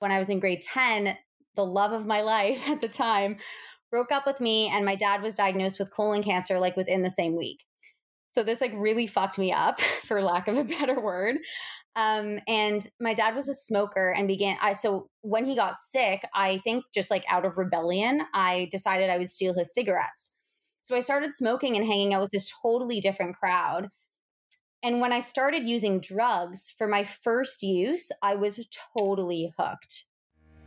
when I was in grade 10, the love of my life at the time broke up with me and my dad was diagnosed with colon cancer like within the same week. So this like really fucked me up for lack of a better word. Um, and my dad was a smoker and began I so when he got sick, I think just like out of rebellion, I decided I would steal his cigarettes. So I started smoking and hanging out with this totally different crowd. And when I started using drugs for my first use, I was totally hooked.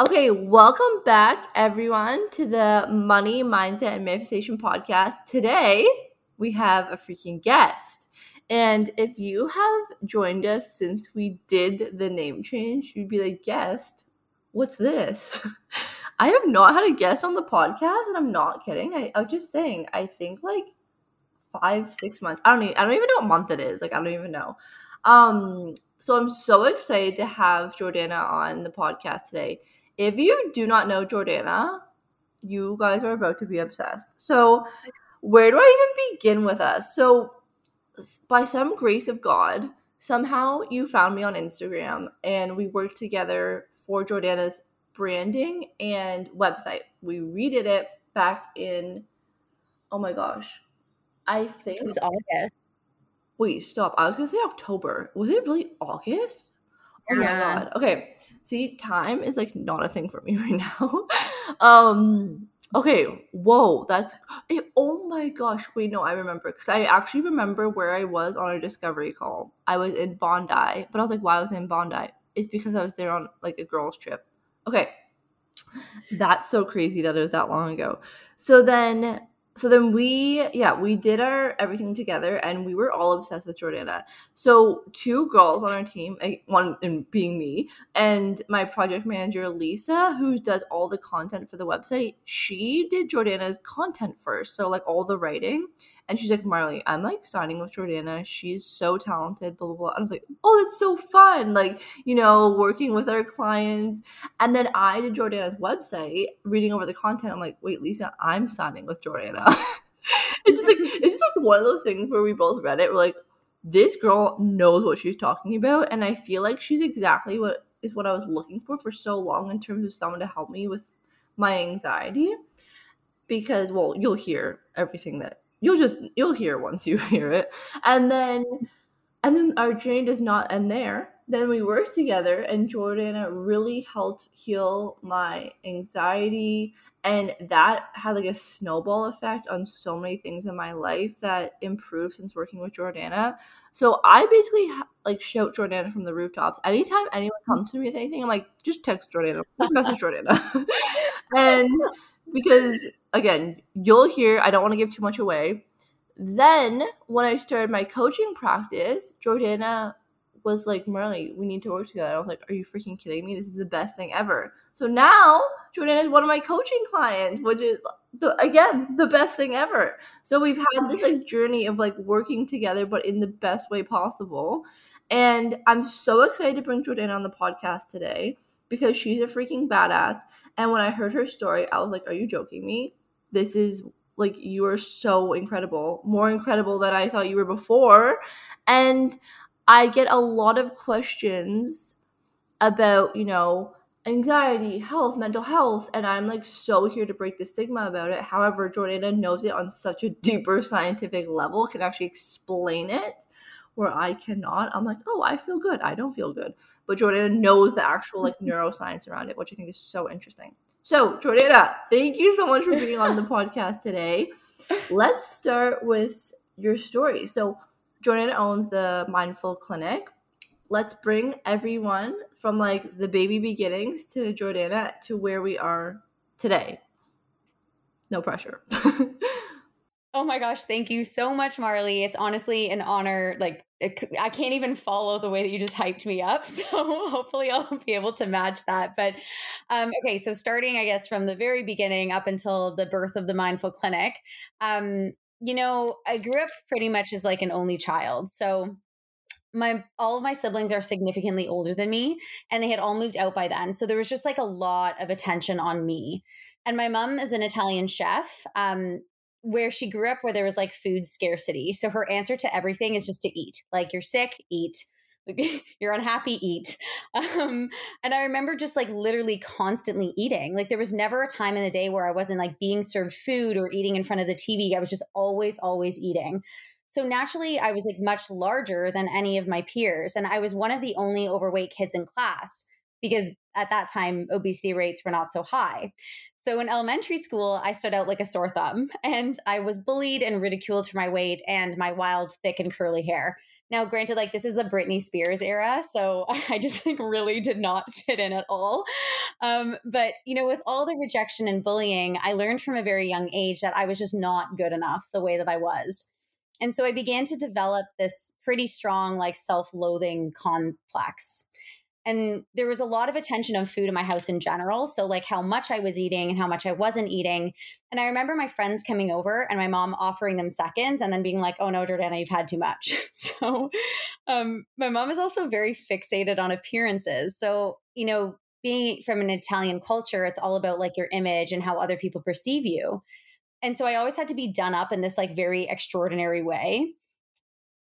Okay, welcome back, everyone, to the Money, Mindset, and Manifestation podcast. Today, we have a freaking guest. And if you have joined us since we did the name change, you'd be like, guest, what's this? I have not had a guest on the podcast, and I'm not kidding. I, I was just saying, I think like five, six months. I don't even, I don't even know what month it is. Like, I don't even know. Um, so I'm so excited to have Jordana on the podcast today if you do not know Jordana, you guys are about to be obsessed. So, where do I even begin with us? So, by some grace of God, somehow you found me on Instagram and we worked together for Jordana's branding and website. We redid it back in, oh my gosh, I think it was August. Wait, stop. I was going to say October. Was it really August? Oh yeah. my God. Okay. See, time is like not a thing for me right now. um okay, whoa, that's it, oh my gosh. Wait, no, I remember because I actually remember where I was on a discovery call. I was in Bondi, but I was like, why was I in Bondi? It's because I was there on like a girls' trip. Okay. That's so crazy that it was that long ago. So then so then we yeah we did our everything together and we were all obsessed with jordana. So two girls on our team eh, one being me and my project manager lisa who does all the content for the website she did jordana's content first. So like all the writing and she's like, Marley, I'm like signing with Jordana. She's so talented, blah, blah, blah. And I was like, oh, that's so fun. Like, you know, working with our clients. And then I did Jordana's website, reading over the content. I'm like, wait, Lisa, I'm signing with Jordana. it's just like, it's just like one of those things where we both read it. We're like, this girl knows what she's talking about. And I feel like she's exactly what is what I was looking for for so long in terms of someone to help me with my anxiety. Because, well, you'll hear everything that you'll just you'll hear once you hear it. And then and then our journey does not end there. Then we worked together and jordan really helped heal my anxiety and that had like a snowball effect on so many things in my life that improved since working with jordana. So i basically like shout jordana from the rooftops. Anytime anyone comes to me with anything i'm like just text jordana. Just message jordana. And because again, you'll hear, I don't want to give too much away. Then when I started my coaching practice, Jordana was like, Marley, we need to work together. I was like, Are you freaking kidding me? This is the best thing ever. So now Jordana is one of my coaching clients, which is the, again the best thing ever. So we've had this like journey of like working together, but in the best way possible. And I'm so excited to bring Jordana on the podcast today because she's a freaking badass. And when I heard her story, I was like, Are you joking me? This is like, you are so incredible, more incredible than I thought you were before. And I get a lot of questions about, you know, anxiety, health, mental health, and I'm like so here to break the stigma about it. However, Jordana knows it on such a deeper scientific level, can actually explain it where I cannot. I'm like, oh, I feel good. I don't feel good. But Jordana knows the actual like neuroscience around it, which I think is so interesting. So, Jordana, thank you so much for being on the podcast today. Let's start with your story. So, Jordana owns the Mindful Clinic. Let's bring everyone from like the baby beginnings to Jordana to where we are today. No pressure. Oh my gosh, thank you so much, Marley. It's honestly an honor. Like, I can't even follow the way that you just hyped me up. So hopefully I'll be able to match that. But um, okay, so starting, I guess, from the very beginning up until the birth of the Mindful Clinic, um, you know, I grew up pretty much as like an only child. So my all of my siblings are significantly older than me and they had all moved out by then so there was just like a lot of attention on me and my mom is an italian chef um, where she grew up where there was like food scarcity. So her answer to everything is just to eat. Like you're sick, eat. you're unhappy, eat. Um, and I remember just like literally constantly eating. Like there was never a time in the day where I wasn't like being served food or eating in front of the TV. I was just always, always eating. So naturally, I was like much larger than any of my peers. And I was one of the only overweight kids in class because at that time, obesity rates were not so high. So in elementary school, I stood out like a sore thumb and I was bullied and ridiculed for my weight and my wild, thick, and curly hair. Now, granted, like this is the Britney Spears era, so I just like really did not fit in at all. Um, but you know, with all the rejection and bullying, I learned from a very young age that I was just not good enough the way that I was. And so I began to develop this pretty strong, like self loathing complex and there was a lot of attention on food in my house in general. So like how much i was eating and how much i wasn't eating. And i remember my friends coming over and my mom offering them seconds and then being like oh no jordana you've had too much. So um, my mom is also very fixated on appearances. So you know being from an italian culture it's all about like your image and how other people perceive you. And so i always had to be done up in this like very extraordinary way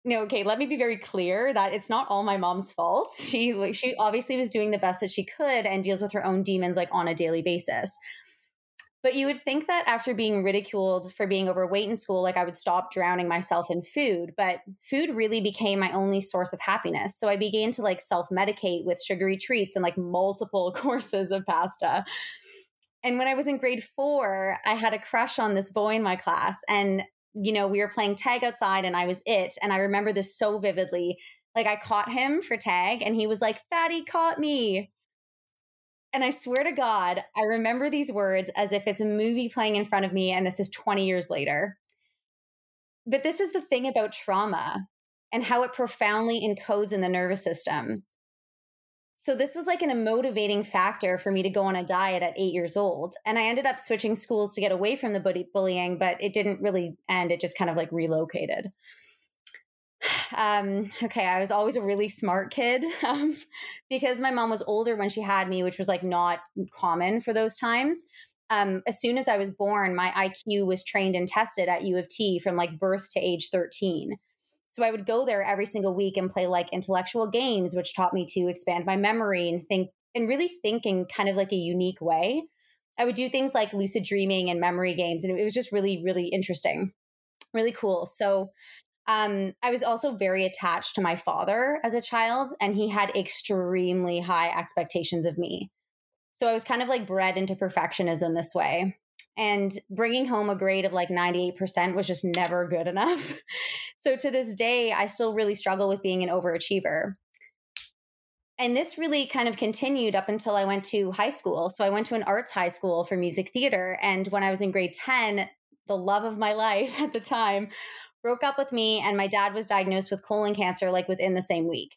no, okay, let me be very clear that it's not all my mom's fault. She she obviously was doing the best that she could and deals with her own demons like on a daily basis. But you would think that after being ridiculed for being overweight in school, like I would stop drowning myself in food. But food really became my only source of happiness. So I began to like self medicate with sugary treats and like multiple courses of pasta. And when I was in grade four, I had a crush on this boy in my class. And you know, we were playing tag outside and I was it. And I remember this so vividly. Like I caught him for tag and he was like, Fatty caught me. And I swear to God, I remember these words as if it's a movie playing in front of me and this is 20 years later. But this is the thing about trauma and how it profoundly encodes in the nervous system. So this was like an, a motivating factor for me to go on a diet at eight years old. And I ended up switching schools to get away from the bully- bullying, but it didn't really end. It just kind of like relocated. Um, okay, I was always a really smart kid um, because my mom was older when she had me, which was like not common for those times. Um, as soon as I was born, my IQ was trained and tested at U of T from like birth to age 13. So I would go there every single week and play like intellectual games, which taught me to expand my memory and think and really think in kind of like a unique way. I would do things like lucid dreaming and memory games, and it was just really, really interesting, really cool. So um, I was also very attached to my father as a child, and he had extremely high expectations of me. So I was kind of like bred into perfectionism this way. And bringing home a grade of like 98% was just never good enough. so to this day, I still really struggle with being an overachiever. And this really kind of continued up until I went to high school. So I went to an arts high school for music theater. And when I was in grade 10, the love of my life at the time broke up with me, and my dad was diagnosed with colon cancer like within the same week.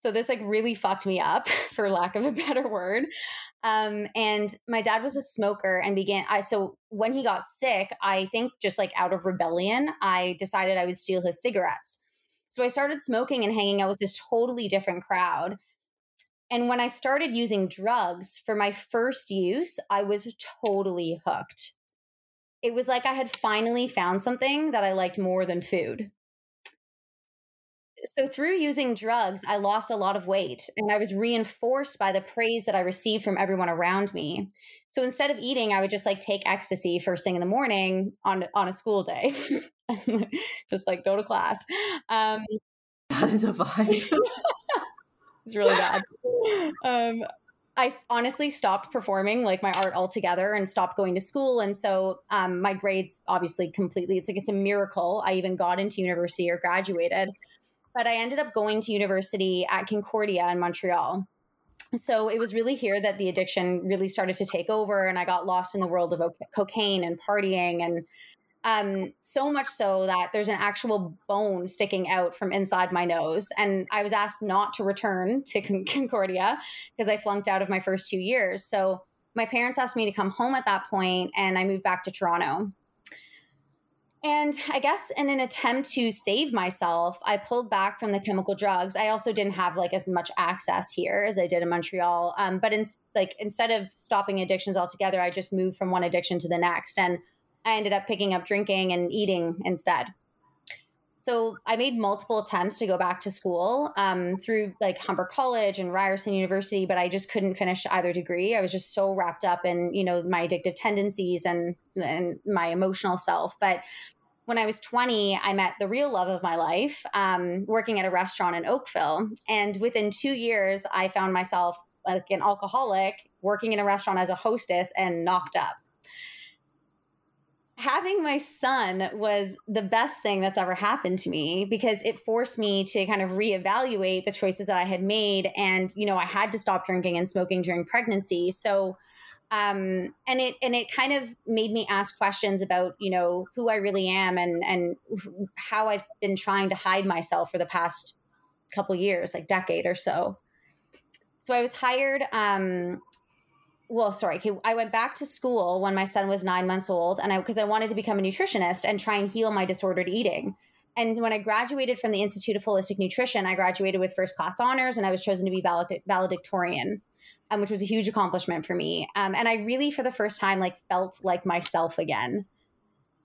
So this like really fucked me up, for lack of a better word. Um, and my dad was a smoker and began I so when he got sick, I think just like out of rebellion, I decided I would steal his cigarettes. So I started smoking and hanging out with this totally different crowd. And when I started using drugs for my first use, I was totally hooked. It was like I had finally found something that I liked more than food so through using drugs, I lost a lot of weight and I was reinforced by the praise that I received from everyone around me. So instead of eating, I would just like take ecstasy first thing in the morning on on a school day. just like go to class. Um, that is a vibe. it's really bad. Um, I honestly stopped performing like my art altogether and stopped going to school. And so um, my grades obviously completely, it's like it's a miracle. I even got into university or graduated but I ended up going to university at Concordia in Montreal. So it was really here that the addiction really started to take over, and I got lost in the world of cocaine and partying and Um, so much so that there's an actual bone sticking out from inside my nose. And I was asked not to return to Concordia because I flunked out of my first two years. So my parents asked me to come home at that point, and I moved back to Toronto. And I guess in an attempt to save myself, I pulled back from the chemical drugs. I also didn't have like as much access here as I did in Montreal. Um, but in, like instead of stopping addictions altogether, I just moved from one addiction to the next, and I ended up picking up drinking and eating instead. So I made multiple attempts to go back to school um, through like Humber College and Ryerson University, but I just couldn't finish either degree. I was just so wrapped up in you know my addictive tendencies and and my emotional self. But when I was 20, I met the real love of my life um, working at a restaurant in Oakville. And within two years, I found myself like an alcoholic working in a restaurant as a hostess and knocked up having my son was the best thing that's ever happened to me because it forced me to kind of reevaluate the choices that I had made. And, you know, I had to stop drinking and smoking during pregnancy. So, um, and it and it kind of made me ask questions about you know who I really am and and how I've been trying to hide myself for the past couple years, like decade or so. So I was hired um, well, sorry, I went back to school when my son was nine months old, and I because I wanted to become a nutritionist and try and heal my disordered eating. And when I graduated from the Institute of Holistic Nutrition, I graduated with first class honors, and I was chosen to be valedictorian, um, which was a huge accomplishment for me. Um, and I really, for the first time, like felt like myself again.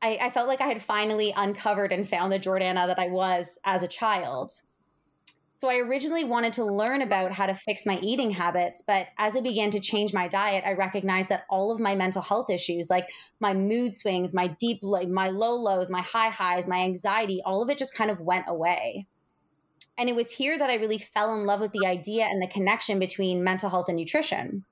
I, I felt like I had finally uncovered and found the Jordana that I was as a child. So I originally wanted to learn about how to fix my eating habits, but as I began to change my diet, I recognized that all of my mental health issues, like my mood swings, my deep my low lows, my high highs, my anxiety, all of it just kind of went away. And it was here that I really fell in love with the idea and the connection between mental health and nutrition.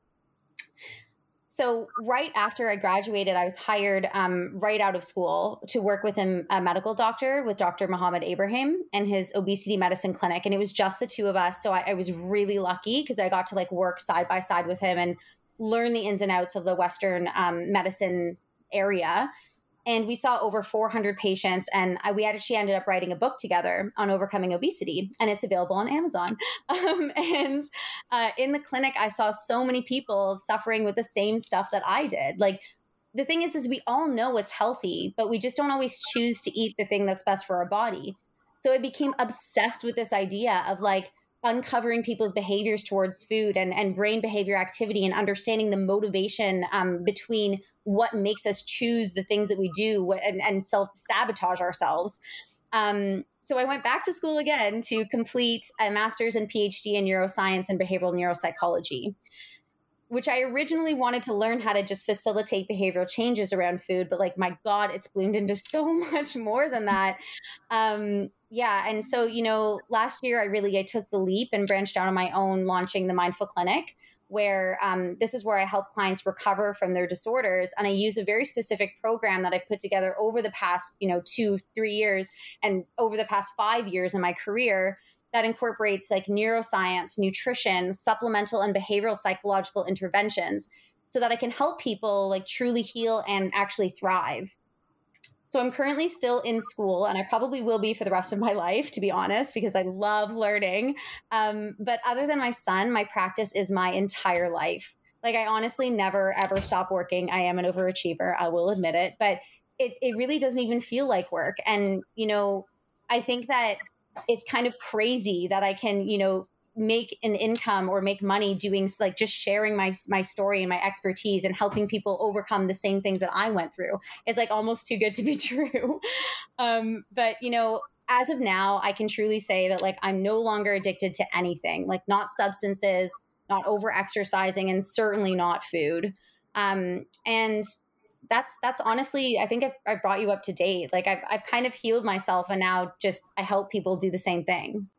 So right after I graduated, I was hired um, right out of school to work with him, a medical doctor, with Dr. Muhammad Abraham and his obesity medicine clinic, and it was just the two of us. So I, I was really lucky because I got to like work side by side with him and learn the ins and outs of the Western um, medicine area and we saw over 400 patients and I, we actually ended up writing a book together on overcoming obesity and it's available on amazon. Um, and uh, in the clinic i saw so many people suffering with the same stuff that i did. Like the thing is is we all know what's healthy but we just don't always choose to eat the thing that's best for our body. So i became obsessed with this idea of like uncovering people's behaviors towards food and, and brain behavior activity and understanding the motivation um, between what makes us choose the things that we do and, and self sabotage ourselves. Um, so I went back to school again to complete a master's and PhD in neuroscience and behavioral neuropsychology, which I originally wanted to learn how to just facilitate behavioral changes around food. But like, my God, it's bloomed into so much more than that. Um, yeah, and so you know, last year I really I took the leap and branched out on my own, launching the Mindful Clinic where um, this is where I help clients recover from their disorders. And I use a very specific program that I've put together over the past, you know, two, three years and over the past five years in my career that incorporates like neuroscience, nutrition, supplemental and behavioral psychological interventions so that I can help people like truly heal and actually thrive. So I'm currently still in school, and I probably will be for the rest of my life, to be honest, because I love learning. Um, but other than my son, my practice is my entire life. Like I honestly never ever stop working. I am an overachiever, I will admit it, but it, it really doesn't even feel like work. And, you know, I think that it's kind of crazy that I can, you know, make an income or make money doing like just sharing my my story and my expertise and helping people overcome the same things that I went through. It's like almost too good to be true. um, but you know, as of now, I can truly say that like I'm no longer addicted to anything, like not substances, not over exercising, and certainly not food. Um, and that's that's honestly, I think I've, I've brought you up to date. Like I've I've kind of healed myself, and now just I help people do the same thing.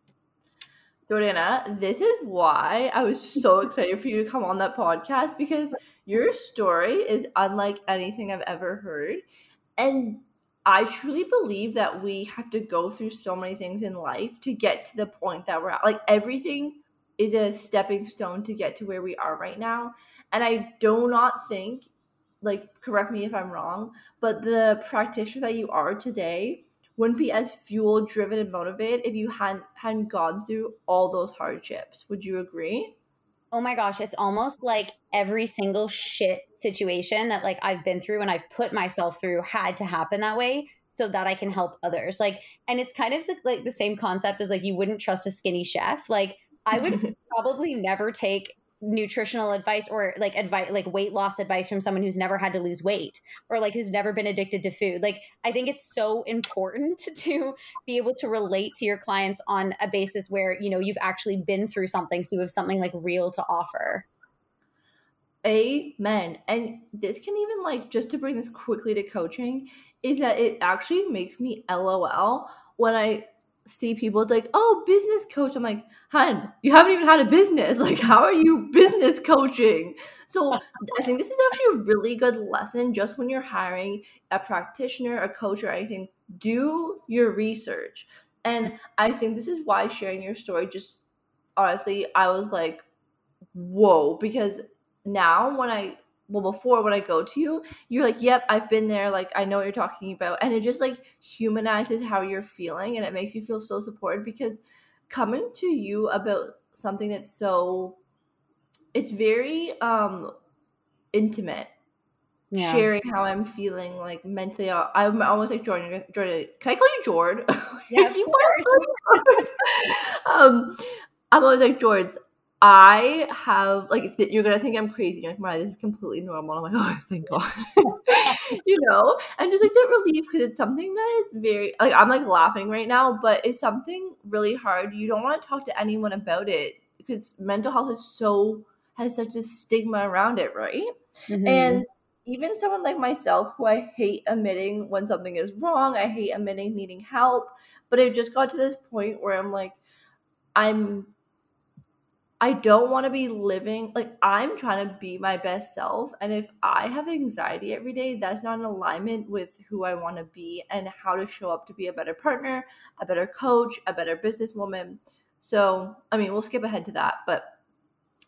Jordana, this is why I was so excited for you to come on that podcast because your story is unlike anything I've ever heard. And I truly believe that we have to go through so many things in life to get to the point that we're at. Like everything is a stepping stone to get to where we are right now. And I do not think like correct me if I'm wrong, but the practitioner that you are today wouldn't be as fuel driven and motivated if you hadn't hadn't gone through all those hardships. Would you agree? Oh my gosh, it's almost like every single shit situation that like I've been through and I've put myself through had to happen that way so that I can help others. Like and it's kind of the, like the same concept as like you wouldn't trust a skinny chef. Like I would probably never take nutritional advice or like advice like weight loss advice from someone who's never had to lose weight or like who's never been addicted to food. Like i think it's so important to be able to relate to your clients on a basis where you know you've actually been through something so you have something like real to offer. Amen. And this can even like just to bring this quickly to coaching is that it actually makes me lol when i see people it's like, oh, business coach. I'm like, hun, you haven't even had a business. Like, how are you business coaching? So I think this is actually a really good lesson just when you're hiring a practitioner, a coach, or anything. Do your research. And I think this is why sharing your story just honestly, I was like, whoa, because now when I well before when i go to you you're like yep i've been there like i know what you're talking about and it just like humanizes how you're feeling and it makes you feel so supported because coming to you about something that's so it's very um intimate yeah. sharing how i'm feeling like mentally uh, i'm almost like jordan jordan can i call you jordan yeah of course. um i'm always like george I have like you're gonna think I'm crazy. You're like, Mariah, this is completely normal. I'm like, oh, thank God, you know, and just like that relief because it's something that is very like I'm like laughing right now, but it's something really hard. You don't want to talk to anyone about it because mental health is so has such a stigma around it, right? Mm-hmm. And even someone like myself, who I hate admitting when something is wrong, I hate admitting needing help, but it just got to this point where I'm like, I'm I don't want to be living like I'm trying to be my best self. And if I have anxiety every day, that's not in alignment with who I want to be and how to show up to be a better partner, a better coach, a better businesswoman. So, I mean, we'll skip ahead to that, but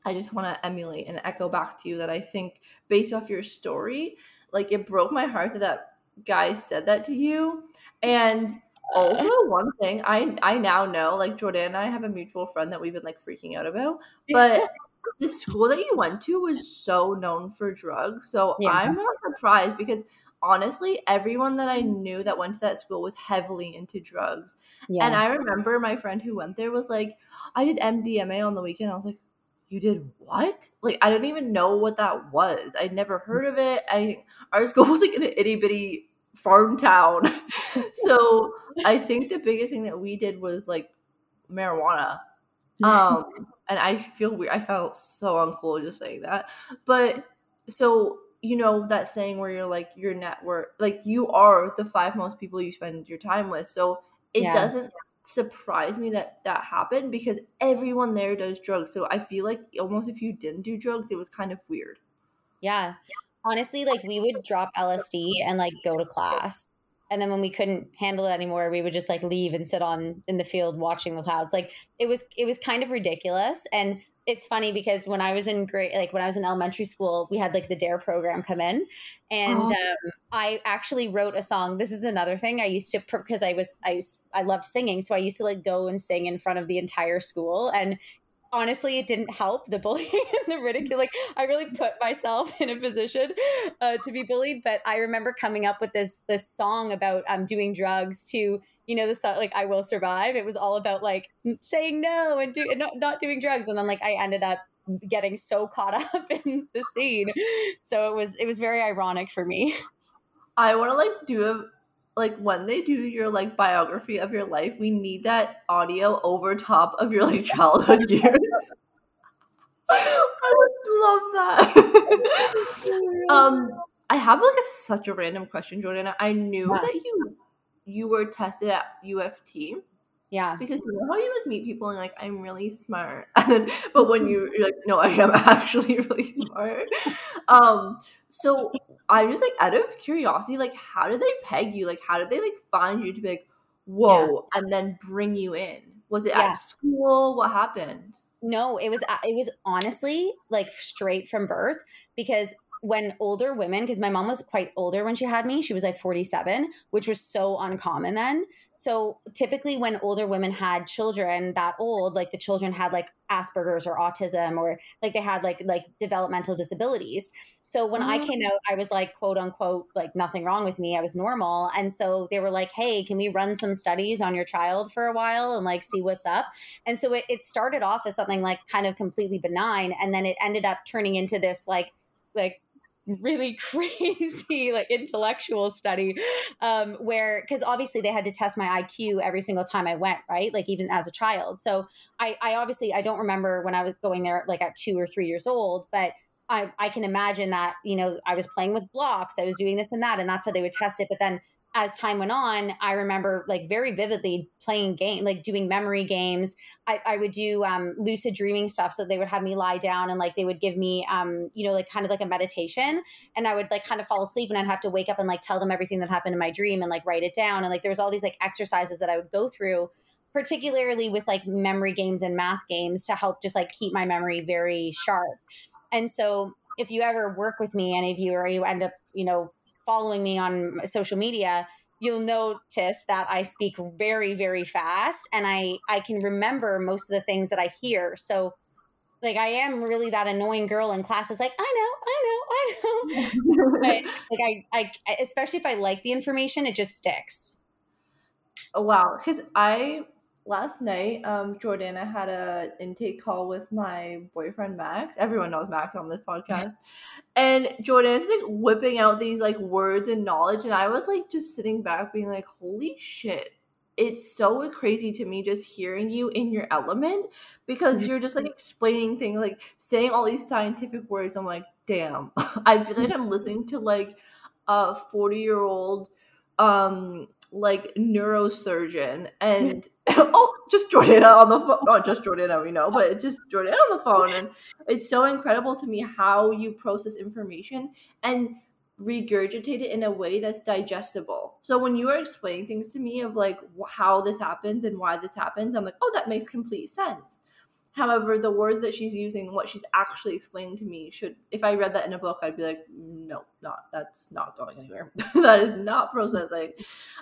I just want to emulate and echo back to you that I think based off your story, like it broke my heart that that guy said that to you. And also one thing i i now know like jordan and i have a mutual friend that we've been like freaking out about but the school that you went to was so known for drugs so yeah. i'm not surprised because honestly everyone that i mm. knew that went to that school was heavily into drugs yeah. and i remember my friend who went there was like i did mdma on the weekend i was like you did what? Like I didn't even know what that was. I'd never heard of it. I our school was like an itty bitty farm town. so I think the biggest thing that we did was like marijuana. Um, and I feel weird. I felt so uncool just saying that. But so you know that saying where you're like your network, like you are the five most people you spend your time with. So it yeah. doesn't surprise me that that happened because everyone there does drugs. So I feel like almost if you didn't do drugs, it was kind of weird. Yeah honestly, like we would drop LSD and like go to class. And then when we couldn't handle it anymore, we would just like leave and sit on in the field watching the clouds. Like it was it was kind of ridiculous. And it's funny because when I was in grade, like when I was in elementary school, we had like the Dare program come in, and oh. um, I actually wrote a song. This is another thing I used to because I was I I loved singing, so I used to like go and sing in front of the entire school, and honestly, it didn't help the bullying and the ridicule. Like I really put myself in a position uh, to be bullied. But I remember coming up with this this song about um, doing drugs to you know the song like I will survive. It was all about like saying no and do and not not doing drugs. And then like I ended up getting so caught up in the scene. So it was it was very ironic for me. I want to like do a like when they do your like biography of your life, we need that audio over top of your like childhood years. I would love that. um, I have like a, such a random question, Jordan. I knew yeah. that you you were tested at U of T. Yeah. Because you know how you like meet people and like I'm really smart. Then, but when you, you're like, no, I am actually really smart. Um, so I was like out of curiosity, like how did they peg you? Like how did they like find you to be like, whoa, yeah. and then bring you in? Was it yeah. at school? What happened? No, it was it was honestly like straight from birth because when older women, because my mom was quite older when she had me, she was like 47, which was so uncommon then. So typically, when older women had children that old, like the children had like Asperger's or autism or like they had like like developmental disabilities. So when I mm-hmm. came out, I was like, quote unquote, like nothing wrong with me. I was normal. And so they were like, hey, can we run some studies on your child for a while and like see what's up? And so it, it started off as something like kind of completely benign. And then it ended up turning into this like, like really crazy like intellectual study um where because obviously they had to test my iq every single time i went right like even as a child so i i obviously i don't remember when i was going there like at two or three years old but I, I can imagine that, you know, I was playing with blocks, I was doing this and that, and that's how they would test it. But then as time went on, I remember like very vividly playing game, like doing memory games. I, I would do um, lucid dreaming stuff. So they would have me lie down and like they would give me, um, you know, like kind of like a meditation. And I would like kind of fall asleep and I'd have to wake up and like tell them everything that happened in my dream and like write it down. And like there was all these like exercises that I would go through particularly with like memory games and math games to help just like keep my memory very sharp. And so if you ever work with me, any of you, or you end up, you know, following me on social media, you'll notice that I speak very, very fast and I, I can remember most of the things that I hear. So like I am really that annoying girl in class is like, I know, I know, I know. but like I, I especially if I like the information, it just sticks. Wow. Cause I last night, um, I had a intake call with my boyfriend Max. Everyone knows Max on this podcast, and Jordana's like whipping out these like words and knowledge, and I was like just sitting back, being like, "Holy shit!" It's so crazy to me just hearing you in your element because you're just like explaining things, like saying all these scientific words. I'm like, damn, I feel like I'm listening to like a 40 year old um like neurosurgeon and oh just Jordana on the phone not just Jordana we know but just Jordana on the phone and it's so incredible to me how you process information and regurgitate it in a way that's digestible. So when you are explaining things to me of like how this happens and why this happens i'm like oh that makes complete sense However, the words that she's using, what she's actually explaining to me, should if I read that in a book, I'd be like, no, not that's not going anywhere. that is not processing.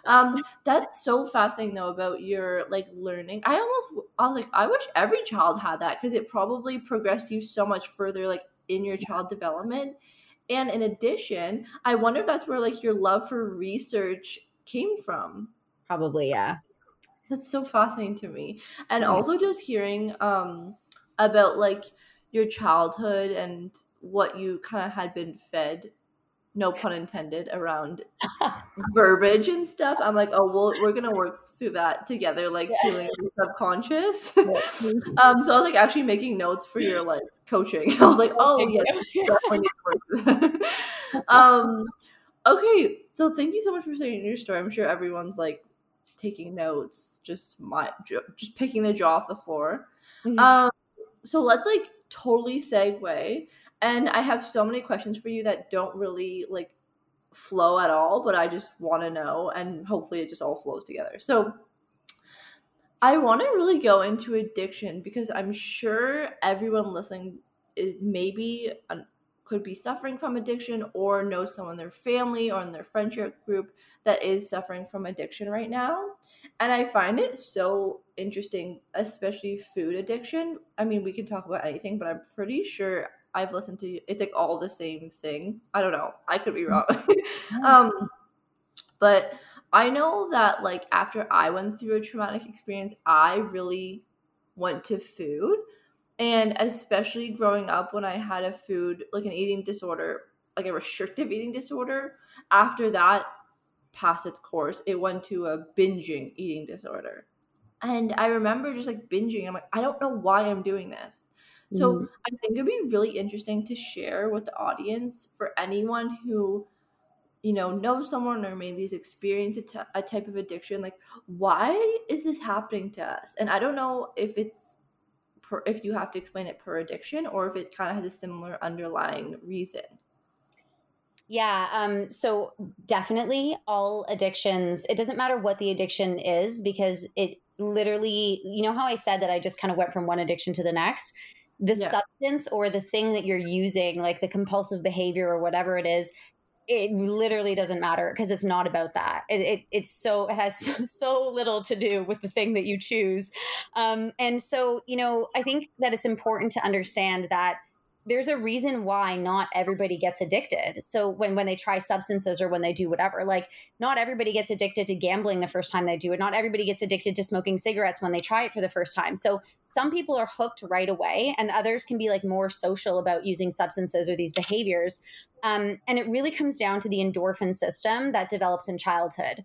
Um, that's so fascinating though about your like learning. I almost I was like, I wish every child had that because it probably progressed you so much further, like in your child development. And in addition, I wonder if that's where like your love for research came from. Probably, yeah. That's so fascinating to me. And yeah. also just hearing um about like your childhood and what you kind of had been fed no pun intended around verbiage and stuff. I'm like oh well we're gonna work through that together like yeah. healing subconscious. Um so i was like actually making notes for your like coaching. I was like oh yeah definitely work. Um okay so thank you so much for sharing your story. I'm sure everyone's like taking notes, just my just picking the jaw off the floor. Mm-hmm. Um, so let's like totally segue. And I have so many questions for you that don't really like flow at all, but I just want to know, and hopefully it just all flows together. So I want to really go into addiction because I'm sure everyone listening is maybe an, could be suffering from addiction or know someone in their family or in their friendship group that is suffering from addiction right now. And I find it so interesting, especially food addiction. I mean, we can talk about anything, but I'm pretty sure I've listened to it's like all the same thing. I don't know. I could be wrong. um but I know that like after I went through a traumatic experience, I really went to food. And especially growing up when I had a food like an eating disorder, like a restrictive eating disorder, after that passed its course, it went to a binging eating disorder. And I remember just like binging. I'm like, I don't know why I'm doing this. So mm. I think it'd be really interesting to share with the audience for anyone who, you know, knows someone or maybe has experienced a, t- a type of addiction. Like, why is this happening to us? And I don't know if it's per, if you have to explain it per addiction or if it kind of has a similar underlying reason. Yeah. Um, so definitely all addictions, it doesn't matter what the addiction is because it literally, you know how I said that I just kind of went from one addiction to the next? the yeah. substance or the thing that you're using, like the compulsive behavior or whatever it is, it literally doesn't matter because it's not about that. It, it, it's so it has so, so, little to do with the thing that you choose, um, and so you know I think that it's important to understand that there's a reason why not everybody gets addicted. So when when they try substances or when they do whatever, like not everybody gets addicted to gambling the first time they do it. Not everybody gets addicted to smoking cigarettes when they try it for the first time. So some people are hooked right away, and others can be like more social about using substances or these behaviors. Um, and it really comes down to the endorphin system that develops in childhood.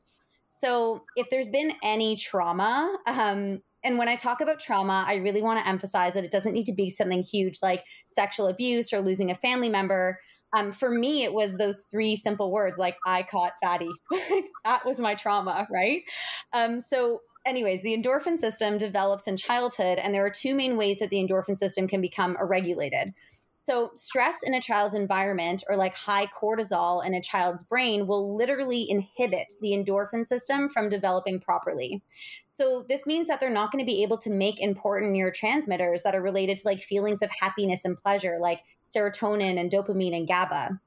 So if there's been any trauma, um, and when I talk about trauma, I really want to emphasize that it doesn't need to be something huge like sexual abuse or losing a family member. Um, for me, it was those three simple words like I caught fatty. that was my trauma, right? Um, so, anyways, the endorphin system develops in childhood, and there are two main ways that the endorphin system can become regulated. So, stress in a child's environment or like high cortisol in a child's brain will literally inhibit the endorphin system from developing properly. So, this means that they're not going to be able to make important neurotransmitters that are related to like feelings of happiness and pleasure, like serotonin and dopamine and GABA.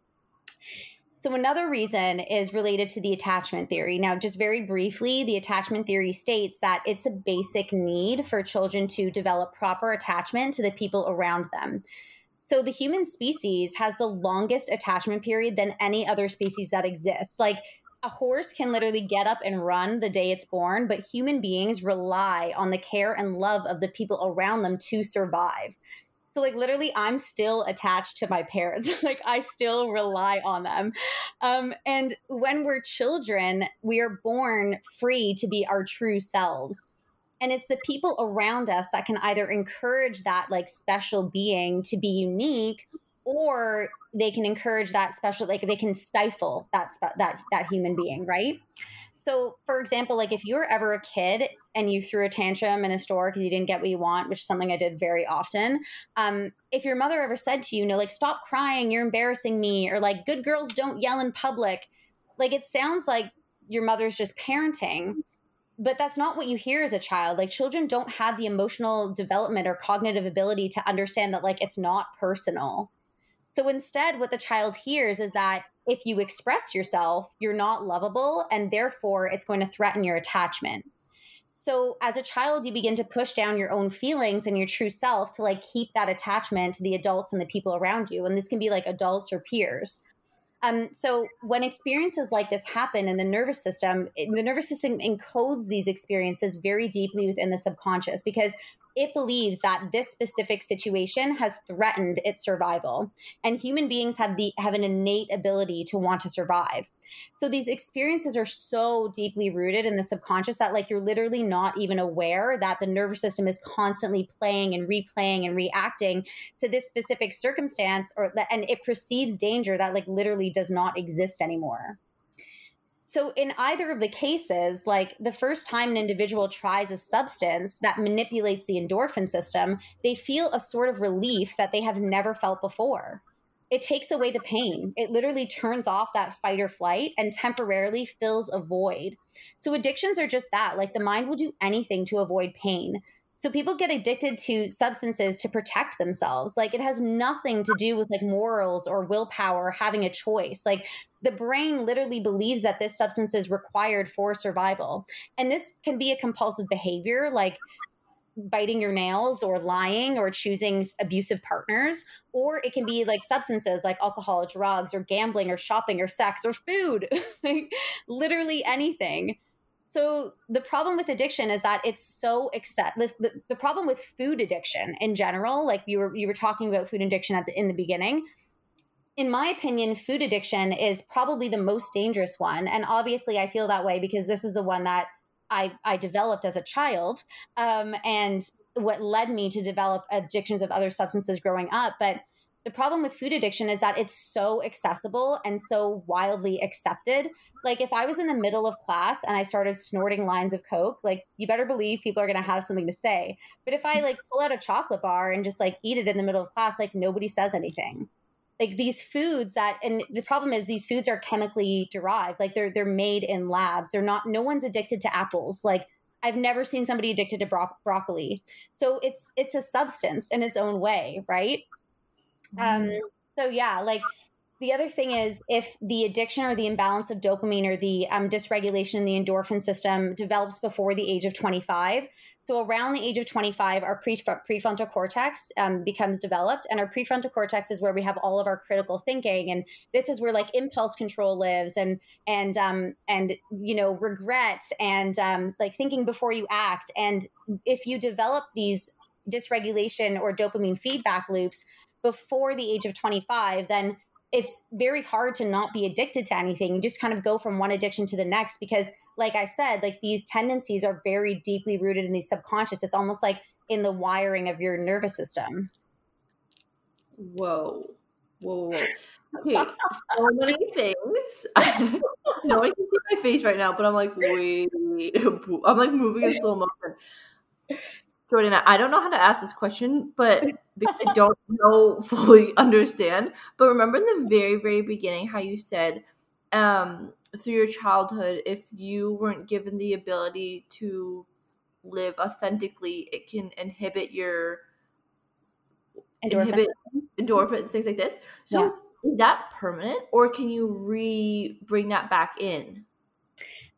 So, another reason is related to the attachment theory. Now, just very briefly, the attachment theory states that it's a basic need for children to develop proper attachment to the people around them. So the human species has the longest attachment period than any other species that exists. Like a horse can literally get up and run the day it's born, but human beings rely on the care and love of the people around them to survive. So, like, literally, I'm still attached to my parents. like, I still rely on them. Um, and when we're children, we are born free to be our true selves and it's the people around us that can either encourage that like special being to be unique or they can encourage that special like they can stifle that that that human being right? So for example like if you were ever a kid and you threw a tantrum in a store because you didn't get what you want which is something i did very often um, if your mother ever said to you, know like stop crying you're embarrassing me or like good girls don't yell in public like it sounds like your mother's just parenting but that's not what you hear as a child. Like children don't have the emotional development or cognitive ability to understand that like it's not personal. So instead what the child hears is that if you express yourself you're not lovable and therefore it's going to threaten your attachment. So as a child you begin to push down your own feelings and your true self to like keep that attachment to the adults and the people around you. And this can be like adults or peers um, so when experiences like this happen in the nervous system, the nervous system encodes these experiences very deeply within the subconscious because it believes that this specific situation has threatened its survival. And human beings have the have an innate ability to want to survive. So these experiences are so deeply rooted in the subconscious that like you're literally not even aware that the nervous system is constantly playing and replaying and reacting to this specific circumstance or and it perceives danger that like literally does not exist anymore so, in either of the cases, like the first time an individual tries a substance that manipulates the endorphin system, they feel a sort of relief that they have never felt before. It takes away the pain. It literally turns off that fight or flight and temporarily fills a void. So, addictions are just that like the mind will do anything to avoid pain. So people get addicted to substances to protect themselves. Like it has nothing to do with like morals or willpower, having a choice. Like the brain literally believes that this substance is required for survival. And this can be a compulsive behavior like biting your nails or lying or choosing abusive partners or it can be like substances like alcohol drugs or gambling or shopping or sex or food like literally anything so the problem with addiction is that it's so accept the, the, the, problem with food addiction in general like you were you were talking about food addiction at the in the beginning. In my opinion food addiction is probably the most dangerous one and obviously i feel that way because this is the one that i i developed as a child um, and what led me to develop addictions of other substances growing up but the problem with food addiction is that it's so accessible and so wildly accepted. Like if I was in the middle of class and I started snorting lines of coke, like you better believe people are going to have something to say. But if I like pull out a chocolate bar and just like eat it in the middle of class, like nobody says anything. Like these foods that and the problem is these foods are chemically derived. Like they're they're made in labs. They're not no one's addicted to apples. Like I've never seen somebody addicted to bro- broccoli. So it's it's a substance in its own way, right? Um, so yeah, like the other thing is if the addiction or the imbalance of dopamine or the um, dysregulation in the endorphin system develops before the age of 25 so around the age of 25 our pre- prefrontal cortex um, becomes developed and our prefrontal cortex is where we have all of our critical thinking and this is where like impulse control lives and and um, and you know regret and um, like thinking before you act and if you develop these dysregulation or dopamine feedback loops before the age of 25 then it's very hard to not be addicted to anything. You just kind of go from one addiction to the next because, like I said, like these tendencies are very deeply rooted in the subconscious. It's almost like in the wiring of your nervous system. Whoa. Whoa. whoa. Okay, so many things. no, I can see my face right now, but I'm like, wait, I'm like moving in slow motion. Jordan, I don't know how to ask this question, but because I don't know fully understand. But remember in the very, very beginning how you said um, through your childhood, if you weren't given the ability to live authentically, it can inhibit your endorphin, inhibit things like this. So yeah. is that permanent, or can you re bring that back in?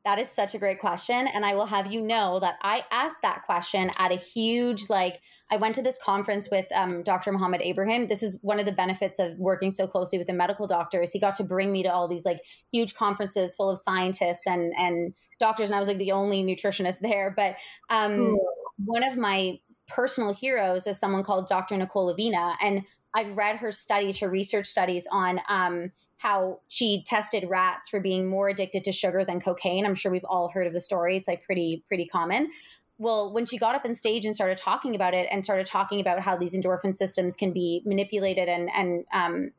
That is such a great question. And I will have you know that I asked that question at a huge, like, I went to this conference with um, Dr. Muhammad Abraham. This is one of the benefits of working so closely with the medical doctors. He got to bring me to all these like huge conferences full of scientists and, and doctors. And I was like the only nutritionist there. But um, one of my personal heroes is someone called Dr. Nicole Avena. And I've read her studies, her research studies on um, how she tested rats for being more addicted to sugar than cocaine. I'm sure we've all heard of the story. It's like pretty pretty common. Well, when she got up on stage and started talking about it and started talking about how these endorphin systems can be manipulated and and um,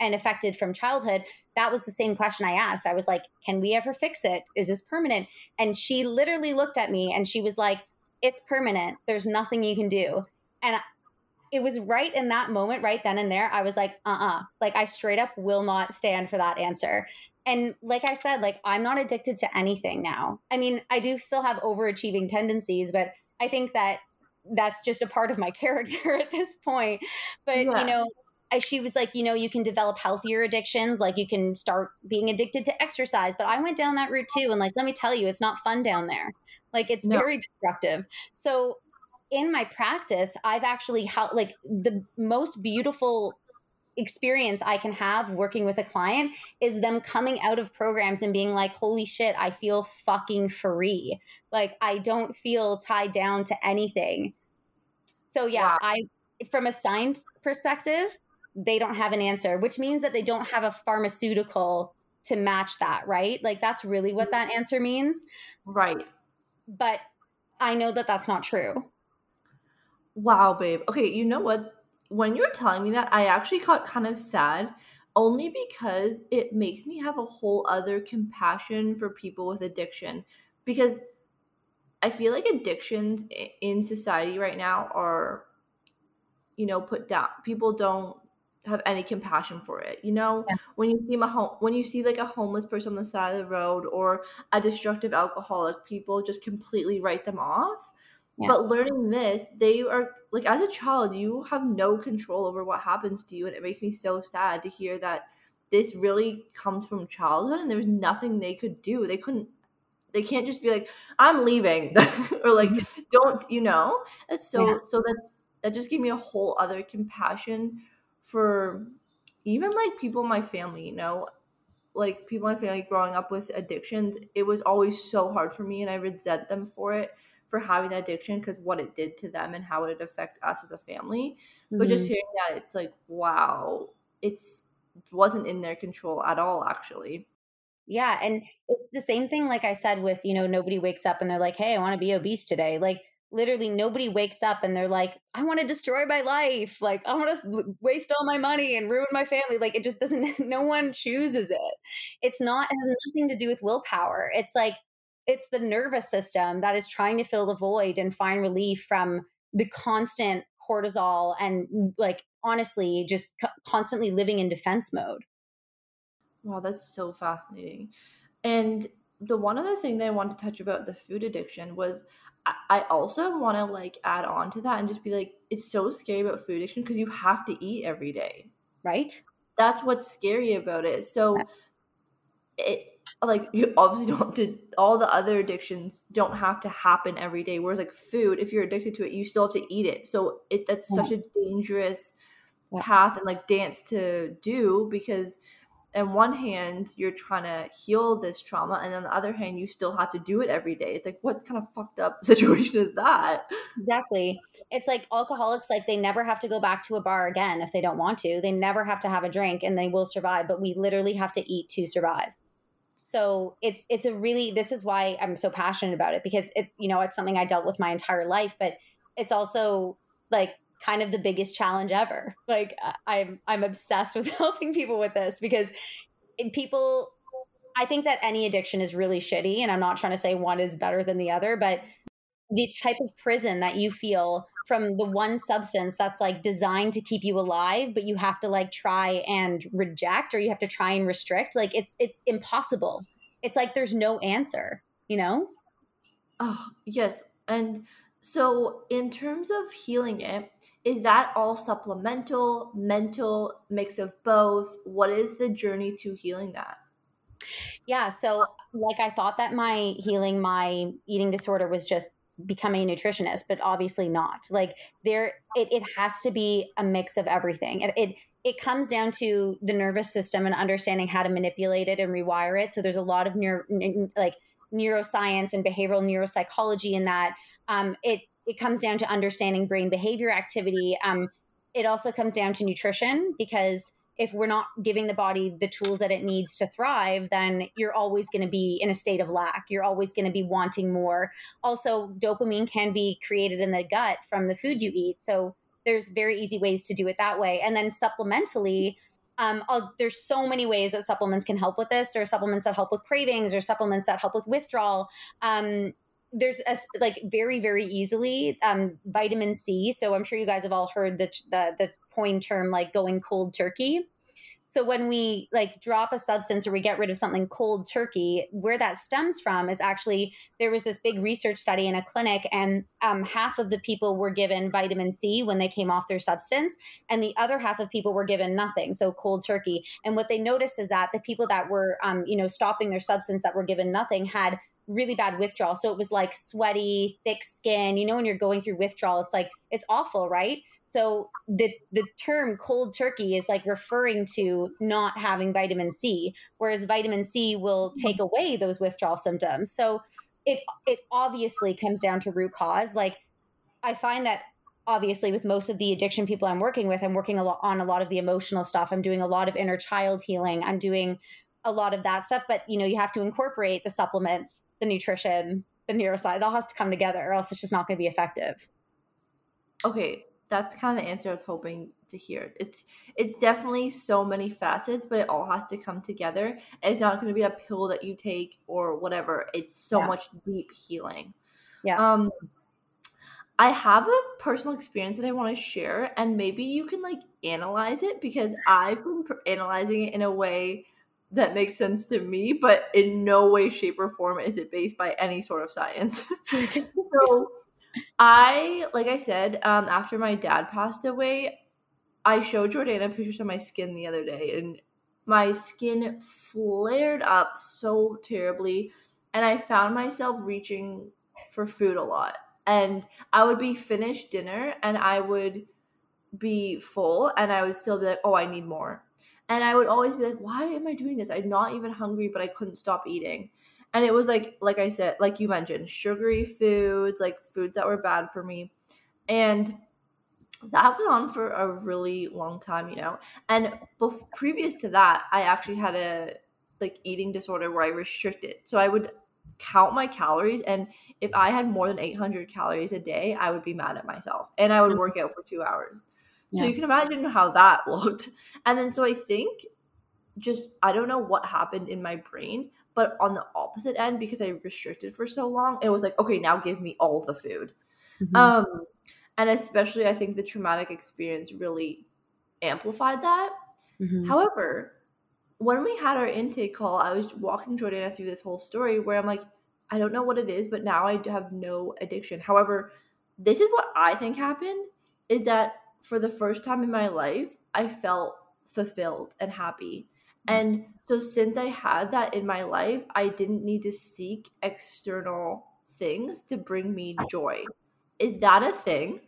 and affected from childhood, that was the same question I asked. I was like, "Can we ever fix it? Is this permanent?" And she literally looked at me and she was like, "It's permanent. There's nothing you can do." And it was right in that moment, right then and there, I was like, uh uh-uh. uh Like, I straight up will not stand for that answer. And like I said, like, I'm not addicted to anything now. I mean, I do still have overachieving tendencies, but I think that that's just a part of my character at this point. But, yeah. you know, she was like, you know, you can develop healthier addictions. Like you can start being addicted to exercise. But I went down that route too. And like, let me tell you, it's not fun down there. Like it's no. very destructive. So in my practice, I've actually helped like the most beautiful experience I can have working with a client is them coming out of programs and being like, holy shit, I feel fucking free. Like, I don't feel tied down to anything. So, yeah, wow. I, from a science perspective, they don't have an answer, which means that they don't have a pharmaceutical to match that, right? Like, that's really what that answer means. Right. But I know that that's not true. Wow, babe. Okay, you know what? When you were telling me that, I actually got kind of sad only because it makes me have a whole other compassion for people with addiction because I feel like addictions in society right now are you know put down people don't have any compassion for it you know yeah. when you see a home when you see like a homeless person on the side of the road or a destructive alcoholic people just completely write them off yeah. But learning this, they are like as a child, you have no control over what happens to you. And it makes me so sad to hear that this really comes from childhood and there's nothing they could do. They couldn't they can't just be like, I'm leaving or like mm-hmm. don't you know? That's so yeah. so that's that just gave me a whole other compassion for even like people in my family, you know, like people in my family growing up with addictions, it was always so hard for me and I resent them for it for having that addiction because what it did to them and how it affect us as a family. Mm-hmm. But just mm-hmm. hearing that, it's like, wow, it's wasn't in their control at all, actually. Yeah. And it's the same thing, like I said, with, you know, nobody wakes up and they're like, hey, I want to be obese today. Like, literally nobody wakes up and they're like i want to destroy my life like i want to waste all my money and ruin my family like it just doesn't no one chooses it it's not it has nothing to do with willpower it's like it's the nervous system that is trying to fill the void and find relief from the constant cortisol and mm, like honestly just c- constantly living in defense mode wow that's so fascinating and the one other thing that i wanted to touch about the food addiction was I also want to like add on to that and just be like, it's so scary about food addiction because you have to eat every day. Right. That's what's scary about it. So it like you obviously don't have to all the other addictions don't have to happen every day. Whereas like food, if you're addicted to it, you still have to eat it. So it that's yeah. such a dangerous yeah. path and like dance to do because on one hand you're trying to heal this trauma and on the other hand you still have to do it every day it's like what kind of fucked up situation is that exactly it's like alcoholics like they never have to go back to a bar again if they don't want to they never have to have a drink and they will survive but we literally have to eat to survive so it's it's a really this is why i'm so passionate about it because it's you know it's something i dealt with my entire life but it's also like kind of the biggest challenge ever. Like I'm I'm obsessed with helping people with this because people I think that any addiction is really shitty and I'm not trying to say one is better than the other, but the type of prison that you feel from the one substance that's like designed to keep you alive but you have to like try and reject or you have to try and restrict like it's it's impossible it's like there's no answer you know oh yes and so, in terms of healing it, is that all supplemental, mental, mix of both? What is the journey to healing that? Yeah, so like I thought that my healing my eating disorder was just becoming a nutritionist, but obviously not. Like there it, it has to be a mix of everything. It, it it comes down to the nervous system and understanding how to manipulate it and rewire it. So there's a lot of neuro, like neuroscience and behavioral neuropsychology in that. Um, it it comes down to understanding brain behavior activity. Um, it also comes down to nutrition because if we're not giving the body the tools that it needs to thrive, then you're always going to be in a state of lack. You're always going to be wanting more. Also, dopamine can be created in the gut from the food you eat. So there's very easy ways to do it that way. And then supplementally, um, there's so many ways that supplements can help with this. Are supplements that help with cravings, or supplements that help with withdrawal. Um, there's a, like very very easily um, vitamin C. So I'm sure you guys have all heard the the, the coin term like going cold turkey. So when we like drop a substance or we get rid of something cold turkey, where that stems from is actually there was this big research study in a clinic, and um, half of the people were given vitamin C when they came off their substance, and the other half of people were given nothing, so cold turkey. And what they noticed is that the people that were, um, you know, stopping their substance that were given nothing had really bad withdrawal. So it was like sweaty, thick skin. You know, when you're going through withdrawal, it's like it's awful, right? So the the term cold turkey is like referring to not having vitamin C, whereas vitamin C will mm-hmm. take away those withdrawal symptoms. So it it obviously comes down to root cause. Like I find that obviously with most of the addiction people I'm working with, I'm working a lot on a lot of the emotional stuff. I'm doing a lot of inner child healing. I'm doing a lot of that stuff, but you know, you have to incorporate the supplements, the nutrition, the neuroscience. It all has to come together, or else it's just not going to be effective. Okay, that's kind of the answer I was hoping to hear. It's it's definitely so many facets, but it all has to come together. And it's not going to be a pill that you take or whatever. It's so yeah. much deep healing. Yeah. Um, I have a personal experience that I want to share, and maybe you can like analyze it because I've been analyzing it in a way that makes sense to me, but in no way, shape, or form is it based by any sort of science. so, I, like I said, um, after my dad passed away, I showed Jordana pictures of my skin the other day, and my skin flared up so terribly, and I found myself reaching for food a lot. And I would be finished dinner, and I would be full, and I would still be like, "Oh, I need more." And I would always be like, why am I doing this? I'm not even hungry, but I couldn't stop eating. And it was like, like I said, like you mentioned, sugary foods, like foods that were bad for me. And that went on for a really long time, you know. And bef- previous to that, I actually had a like eating disorder where I restricted. So I would count my calories and if I had more than 800 calories a day, I would be mad at myself and I would mm. work out for 2 hours. So yeah. you can imagine how that looked. And then so I think just I don't know what happened in my brain, but on the opposite end because I restricted for so long, it was like, okay, now give me all the food. Mm-hmm. Um and especially I think the traumatic experience really amplified that. Mm-hmm. However, when we had our intake call, I was walking Jordana through this whole story where I'm like, I don't know what it is, but now I have no addiction. However, this is what I think happened is that for the first time in my life, I felt fulfilled and happy. And so since I had that in my life, I didn't need to seek external things to bring me joy. Is that a thing?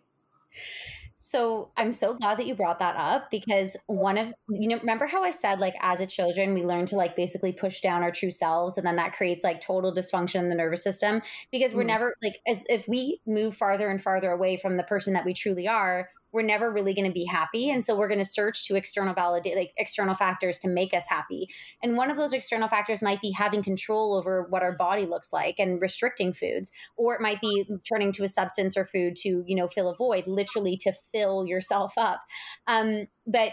So I'm so glad that you brought that up because one of you know remember how I said like as a children we learn to like basically push down our true selves and then that creates like total dysfunction in the nervous system because we're mm. never like as if we move farther and farther away from the person that we truly are we're never really going to be happy and so we're going to search to external validate like external factors to make us happy. And one of those external factors might be having control over what our body looks like and restricting foods or it might be turning to a substance or food to you know fill a void literally to fill yourself up. Um, but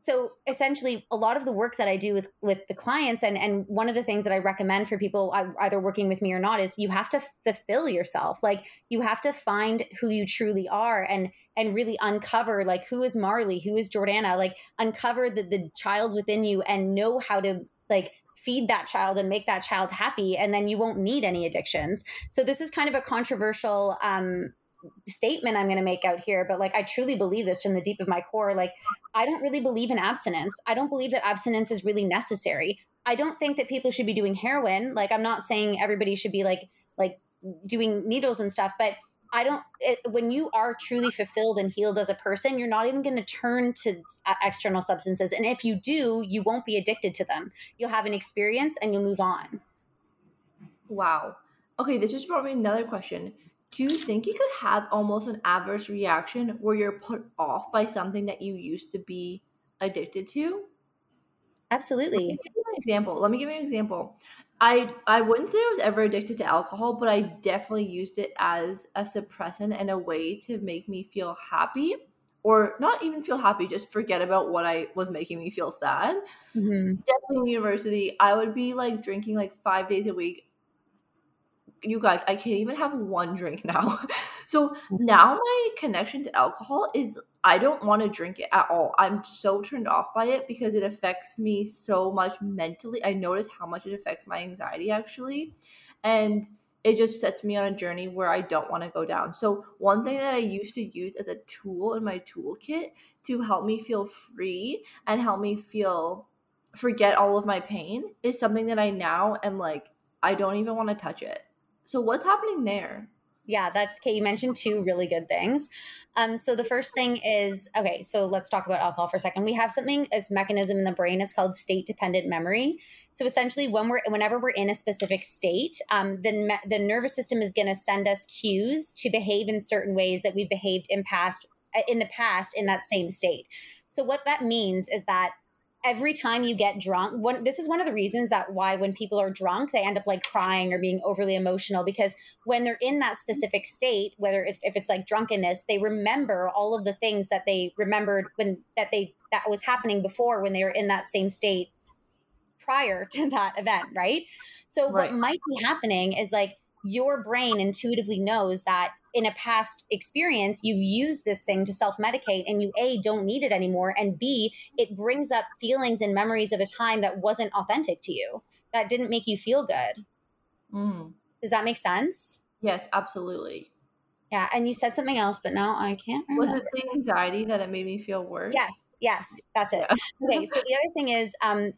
so essentially a lot of the work that i do with with the clients and and one of the things that i recommend for people either working with me or not is you have to fulfill yourself. Like you have to find who you truly are and and really uncover like who is marley? Who is jordana? Like uncover the, the child within you and know how to like feed that child and make that child happy and then you won't need any addictions. So this is kind of a controversial um, statement I'm going to make out here, but like I truly believe this from the deep of my core. Like, I don't really believe in abstinence. I don't believe that abstinence is really necessary. I don't think that people should be doing heroin. Like, I'm not saying everybody should be like, like doing needles and stuff, but I don't, it, when you are truly fulfilled and healed as a person, you're not even going to turn to uh, external substances. And if you do, you won't be addicted to them. You'll have an experience and you'll move on. Wow. Okay, this just brought me another question do you think you could have almost an adverse reaction where you're put off by something that you used to be addicted to? Absolutely. example. Let me give you an example. I I wouldn't say I was ever addicted to alcohol, but I definitely used it as a suppressant and a way to make me feel happy or not even feel happy, just forget about what I was making me feel sad. Mm-hmm. Definitely in university, I would be like drinking like five days a week you guys, I can't even have one drink now. so mm-hmm. now my connection to alcohol is I don't want to drink it at all. I'm so turned off by it because it affects me so much mentally. I notice how much it affects my anxiety actually. And it just sets me on a journey where I don't want to go down. So, one thing that I used to use as a tool in my toolkit to help me feel free and help me feel forget all of my pain is something that I now am like, I don't even want to touch it. So what's happening there? Yeah, that's Kate. You mentioned two really good things. Um, so the first thing is okay. So let's talk about alcohol for a second. We have something as mechanism in the brain. It's called state dependent memory. So essentially, when we're whenever we're in a specific state, um, the the nervous system is going to send us cues to behave in certain ways that we've behaved in past in the past in that same state. So what that means is that every time you get drunk one, this is one of the reasons that why when people are drunk they end up like crying or being overly emotional because when they're in that specific state whether it's if it's like drunkenness they remember all of the things that they remembered when that they that was happening before when they were in that same state prior to that event right so right. what might be happening is like your brain intuitively knows that in a past experience you've used this thing to self-medicate and you a don't need it anymore and b it brings up feelings and memories of a time that wasn't authentic to you that didn't make you feel good. Mm. does that make sense? Yes absolutely yeah, and you said something else, but now I can't remember. Was it the anxiety that it made me feel worse? Yes, yes, that's it. Okay, so the other thing is um,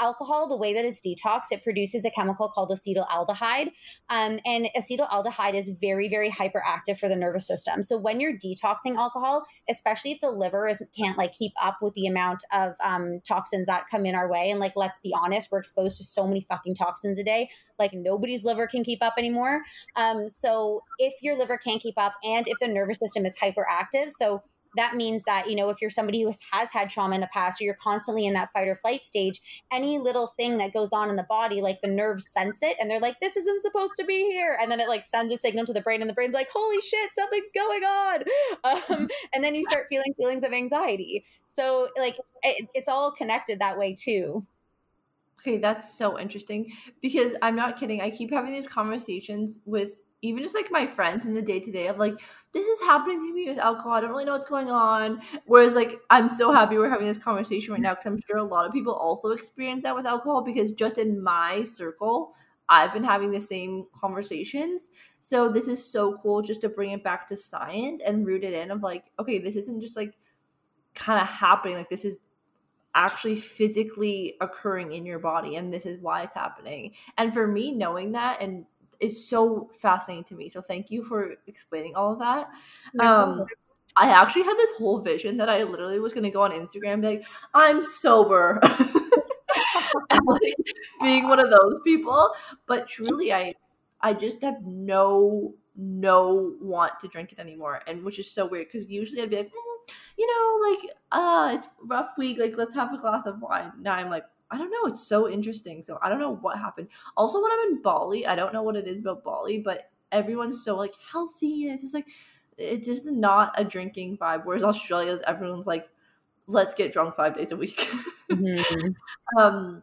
alcohol, the way that it's detox, it produces a chemical called acetaldehyde. Um, and acetaldehyde is very, very hyperactive for the nervous system. So when you're detoxing alcohol, especially if the liver is, can't like keep up with the amount of um, toxins that come in our way, and like, let's be honest, we're exposed to so many fucking toxins a day, like nobody's liver can keep up anymore. Um, so if your liver can't keep up and if the nervous system is hyperactive. So that means that you know if you're somebody who has, has, had trauma in the past or you're constantly in that fight or flight stage any little thing that goes on in the body like the nerves sense it and they're like this isn't supposed to be here and then it like sends a signal to the brain and the brain's like holy shit something's going on um, and then you start feeling feelings of anxiety so like it, it's all connected that way too okay that's so interesting because i'm not kidding i keep having these conversations with even just like my friends in the day to day of like this is happening to me with alcohol i don't really know what's going on whereas like i'm so happy we're having this conversation right now because i'm sure a lot of people also experience that with alcohol because just in my circle I've been having the same conversations. So this is so cool just to bring it back to science and root it in of like, okay, this isn't just like kind of happening. Like this is actually physically occurring in your body and this is why it's happening. And for me, knowing that and is so fascinating to me. So thank you for explaining all of that. Um, I actually had this whole vision that I literally was going to go on Instagram and be like, I'm sober. like being one of those people. But truly, I I just have no no want to drink it anymore, and which is so weird because usually I'd be like, mm, you know, like uh, it's rough week, like let's have a glass of wine. Now I'm like, I don't know, it's so interesting. So I don't know what happened. Also, when I'm in Bali, I don't know what it is about Bali, but everyone's so like healthy, and it's just like it's just not a drinking vibe. Whereas Australia's everyone's like, let's get drunk five days a week. mm-hmm. um,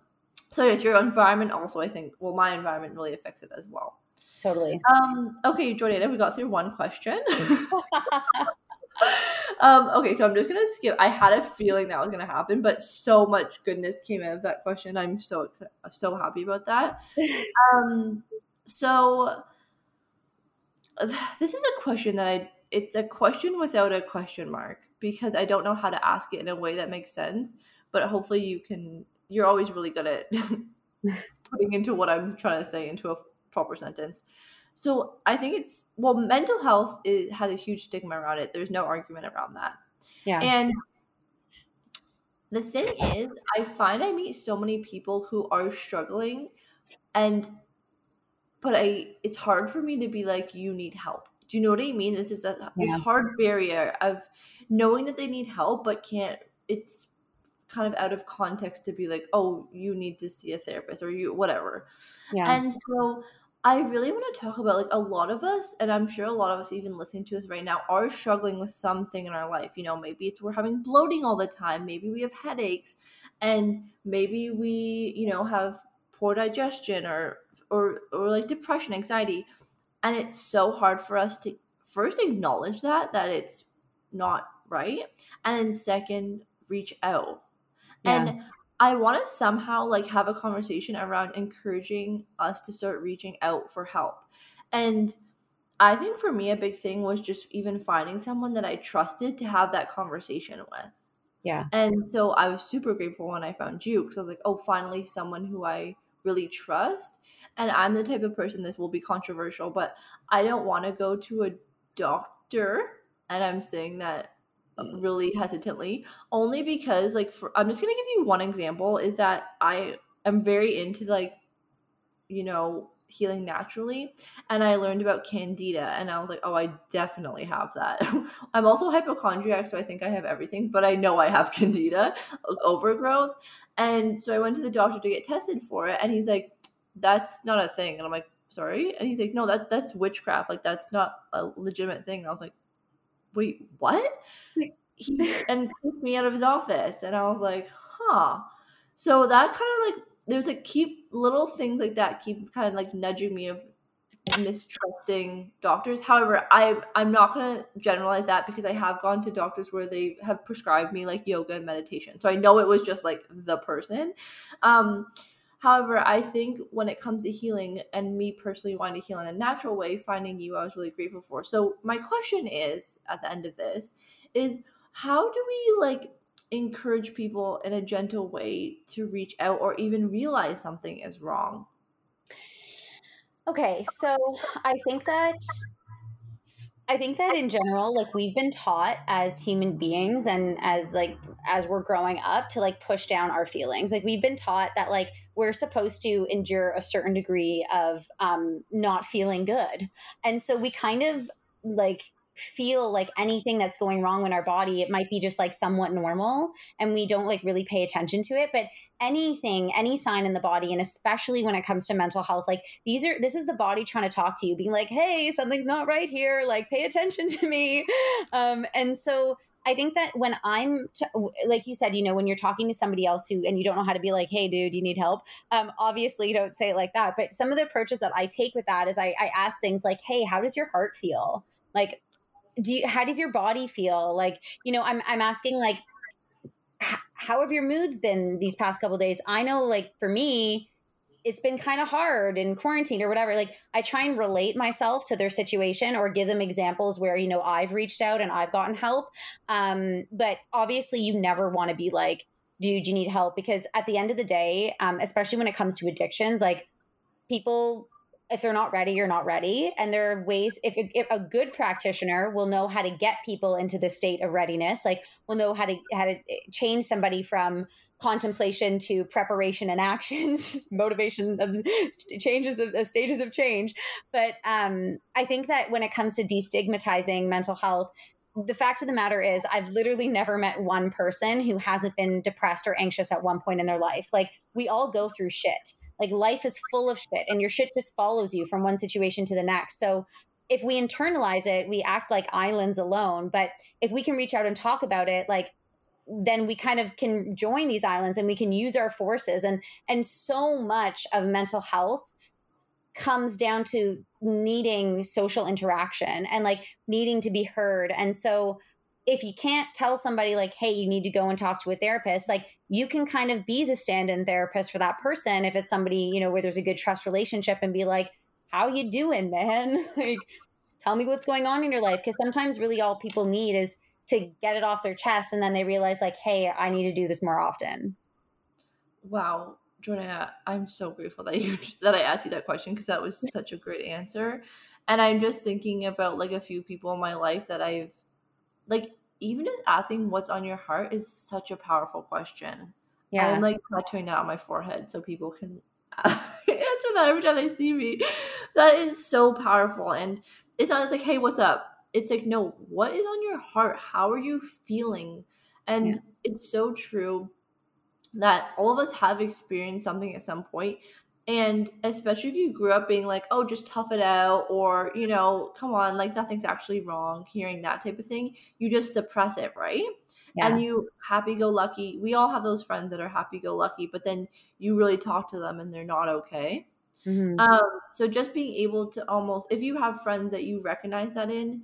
so yes, your environment also, I think, well, my environment really affects it as well. Totally. Um, okay, Jordana, we got through one question. um, okay, so I'm just gonna skip. I had a feeling that was gonna happen, but so much goodness came out of that question. I'm so so happy about that. Um, so this is a question that I. It's a question without a question mark because I don't know how to ask it in a way that makes sense. But hopefully, you can. You're always really good at putting into what I'm trying to say into a proper sentence. So I think it's well, mental health is, has a huge stigma around it. There's no argument around that. Yeah. And the thing is, I find I meet so many people who are struggling, and but I it's hard for me to be like, you need help. Do you know what I mean? It's, a, yeah. this hard barrier of knowing that they need help, but can't. It's kind of out of context to be like, oh, you need to see a therapist or you whatever. Yeah. And so I really want to talk about like a lot of us, and I'm sure a lot of us even listening to this right now are struggling with something in our life. You know, maybe it's we're having bloating all the time, maybe we have headaches, and maybe we, you know, have poor digestion or or or like depression, anxiety. And it's so hard for us to first acknowledge that that it's not right, and then second, reach out. Yeah. And I want to somehow like have a conversation around encouraging us to start reaching out for help. And I think for me, a big thing was just even finding someone that I trusted to have that conversation with. Yeah. And so I was super grateful when I found you because I was like, oh, finally, someone who I really trust. And I'm the type of person, this will be controversial, but I don't want to go to a doctor. And I'm saying that really hesitantly only because like for, i'm just gonna give you one example is that i am very into like you know healing naturally and i learned about candida and i was like oh i definitely have that. I'm also hypochondriac so i think i have everything but i know i have candida overgrowth and so i went to the doctor to get tested for it and he's like that's not a thing and i'm like sorry? And he's like no that that's witchcraft like that's not a legitimate thing and i was like wait, what? He, and kicked me out of his office. And I was like, huh. So that kind of like, there's like keep little things like that keep kind of like nudging me of mistrusting doctors. However, I I'm not gonna generalize that because I have gone to doctors where they have prescribed me like yoga and meditation. So I know it was just like the person. Um However, I think when it comes to healing and me personally wanting to heal in a natural way, finding you, I was really grateful for. So, my question is at the end of this is how do we like encourage people in a gentle way to reach out or even realize something is wrong? Okay, so I think that I think that in general, like we've been taught as human beings and as like as we're growing up to like push down our feelings. Like we've been taught that like we're supposed to endure a certain degree of um not feeling good. And so we kind of like feel like anything that's going wrong in our body it might be just like somewhat normal and we don't like really pay attention to it but anything any sign in the body and especially when it comes to mental health like these are this is the body trying to talk to you being like hey something's not right here like pay attention to me um and so I think that when I'm, t- like you said, you know, when you're talking to somebody else who, and you don't know how to be like, hey, dude, you need help. Um, obviously, you don't say it like that. But some of the approaches that I take with that is I, I ask things like, hey, how does your heart feel? Like, do you how does your body feel? Like you know i'm i'm asking like how have your moods been these past couple days? I know like for me it's been kind of hard in quarantine or whatever. Like i try and relate myself to their situation or give them examples where you know i've reached out and i've gotten help. Um, but obviously you never want to be like dude you need help. Because at the end of the day um, especially when it comes to addictions like people if they're not ready, you're not ready. And there are ways, if, if, a good practitioner will know how to get people into the state of readiness, like will know how to how to eh, change somebody from contemplation to preparation and action, motivation of changes of uh, stages of change. But um, I think that when it comes to destigmatizing mental health, the fact of the matter is, I've literally never met one person who hasn't been depressed or anxious at one point in their life. Like, we all go through shit. Like, life is full of shit, and your shit just follows you from one situation to the next. So, if we internalize it, we act like islands alone. But if we can reach out and talk about it, like, then we kind of can join these islands and we can use our forces and and so much of mental health comes down to needing social interaction and like needing to be heard. And so if you can't tell somebody like, hey, you need to go and talk to a therapist, like you can kind of be the stand-in therapist for that person if it's somebody, you know, where there's a good trust relationship and be like, how you doing, man? like tell me what's going on in your life. Cause sometimes really all people need is to get it off their chest and then they realize like, hey, I need to do this more often. Wow. Jordana, I'm so grateful that you that I asked you that question because that was such a great answer. And I'm just thinking about like a few people in my life that I've like even just asking what's on your heart is such a powerful question. Yeah. I'm like tattooing that on my forehead so people can answer that every time they see me. That is so powerful. And it's not just like, hey, what's up? It's like, no, what is on your heart? How are you feeling? And yeah. it's so true that all of us have experienced something at some point and especially if you grew up being like oh just tough it out or you know come on like nothing's actually wrong hearing that type of thing you just suppress it right yeah. and you happy go lucky we all have those friends that are happy go lucky but then you really talk to them and they're not okay mm-hmm. um, so just being able to almost if you have friends that you recognize that in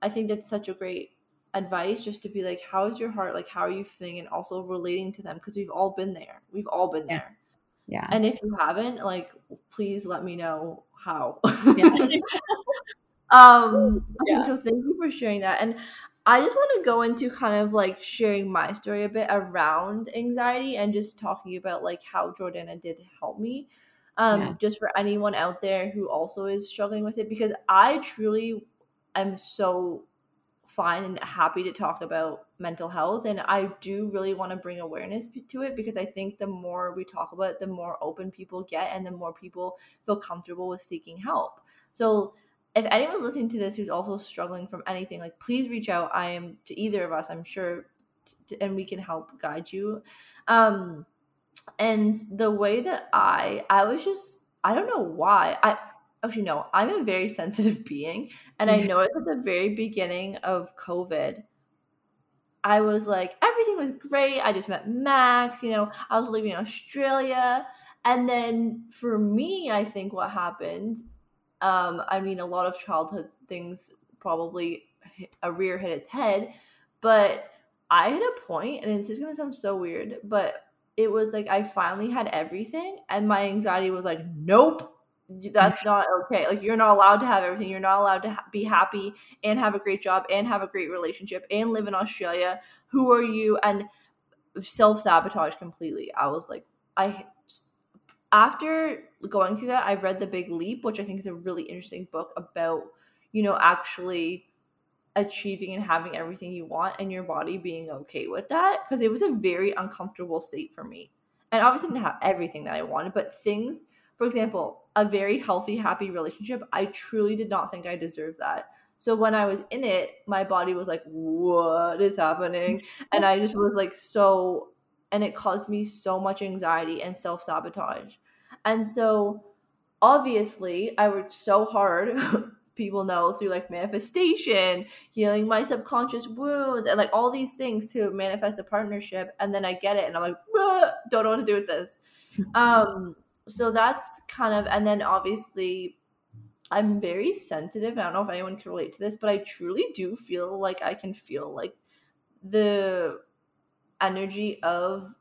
i think that's such a great advice just to be like how is your heart like how are you feeling and also relating to them because we've all been there we've all been yeah. there yeah and if you haven't like please let me know how yeah. um okay, so thank you for sharing that and i just want to go into kind of like sharing my story a bit around anxiety and just talking about like how jordana did help me um yeah. just for anyone out there who also is struggling with it because i truly am so fine and happy to talk about mental health and i do really want to bring awareness to it because i think the more we talk about it the more open people get and the more people feel comfortable with seeking help. So if anyone's listening to this who's also struggling from anything like please reach out. I am to either of us i'm sure t- and we can help guide you. Um and the way that i i was just i don't know why i actually no i'm a very sensitive being and i noticed at the very beginning of covid i was like everything was great. I just met max you know i was living in australia. And then for me i think what happened um i mean a lot of childhood things probably a rear hit its head but i hit a point and it's just gonna sound so weird but it was like i finally had everything and my anxiety was like nope that's not okay. Like you're not allowed to have everything. You're not allowed to ha- be happy and have a great job and have a great relationship and live in Australia. Who are you? And self sabotage completely. I was like, I after going through that, I've read The Big Leap, which I think is a really interesting book about you know actually achieving and having everything you want and your body being okay with that because it was a very uncomfortable state for me. And obviously I didn't have everything that I wanted, but things for example, a very healthy, happy relationship, I truly did not think I deserved that. So when I was in it, my body was like, what is happening? And I just was like, so, and it caused me so much anxiety and self sabotage. And so obviously, I worked so hard. people know through like manifestation, healing my subconscious wounds, and like all these things to manifest a partnership. And then I get it, and I'm like, don't know what to do with this. Um, so that's kind of and then obviously I'm very sensitive. I don't know if anyone can relate to this, but I truly do feel like I can feel like the energy of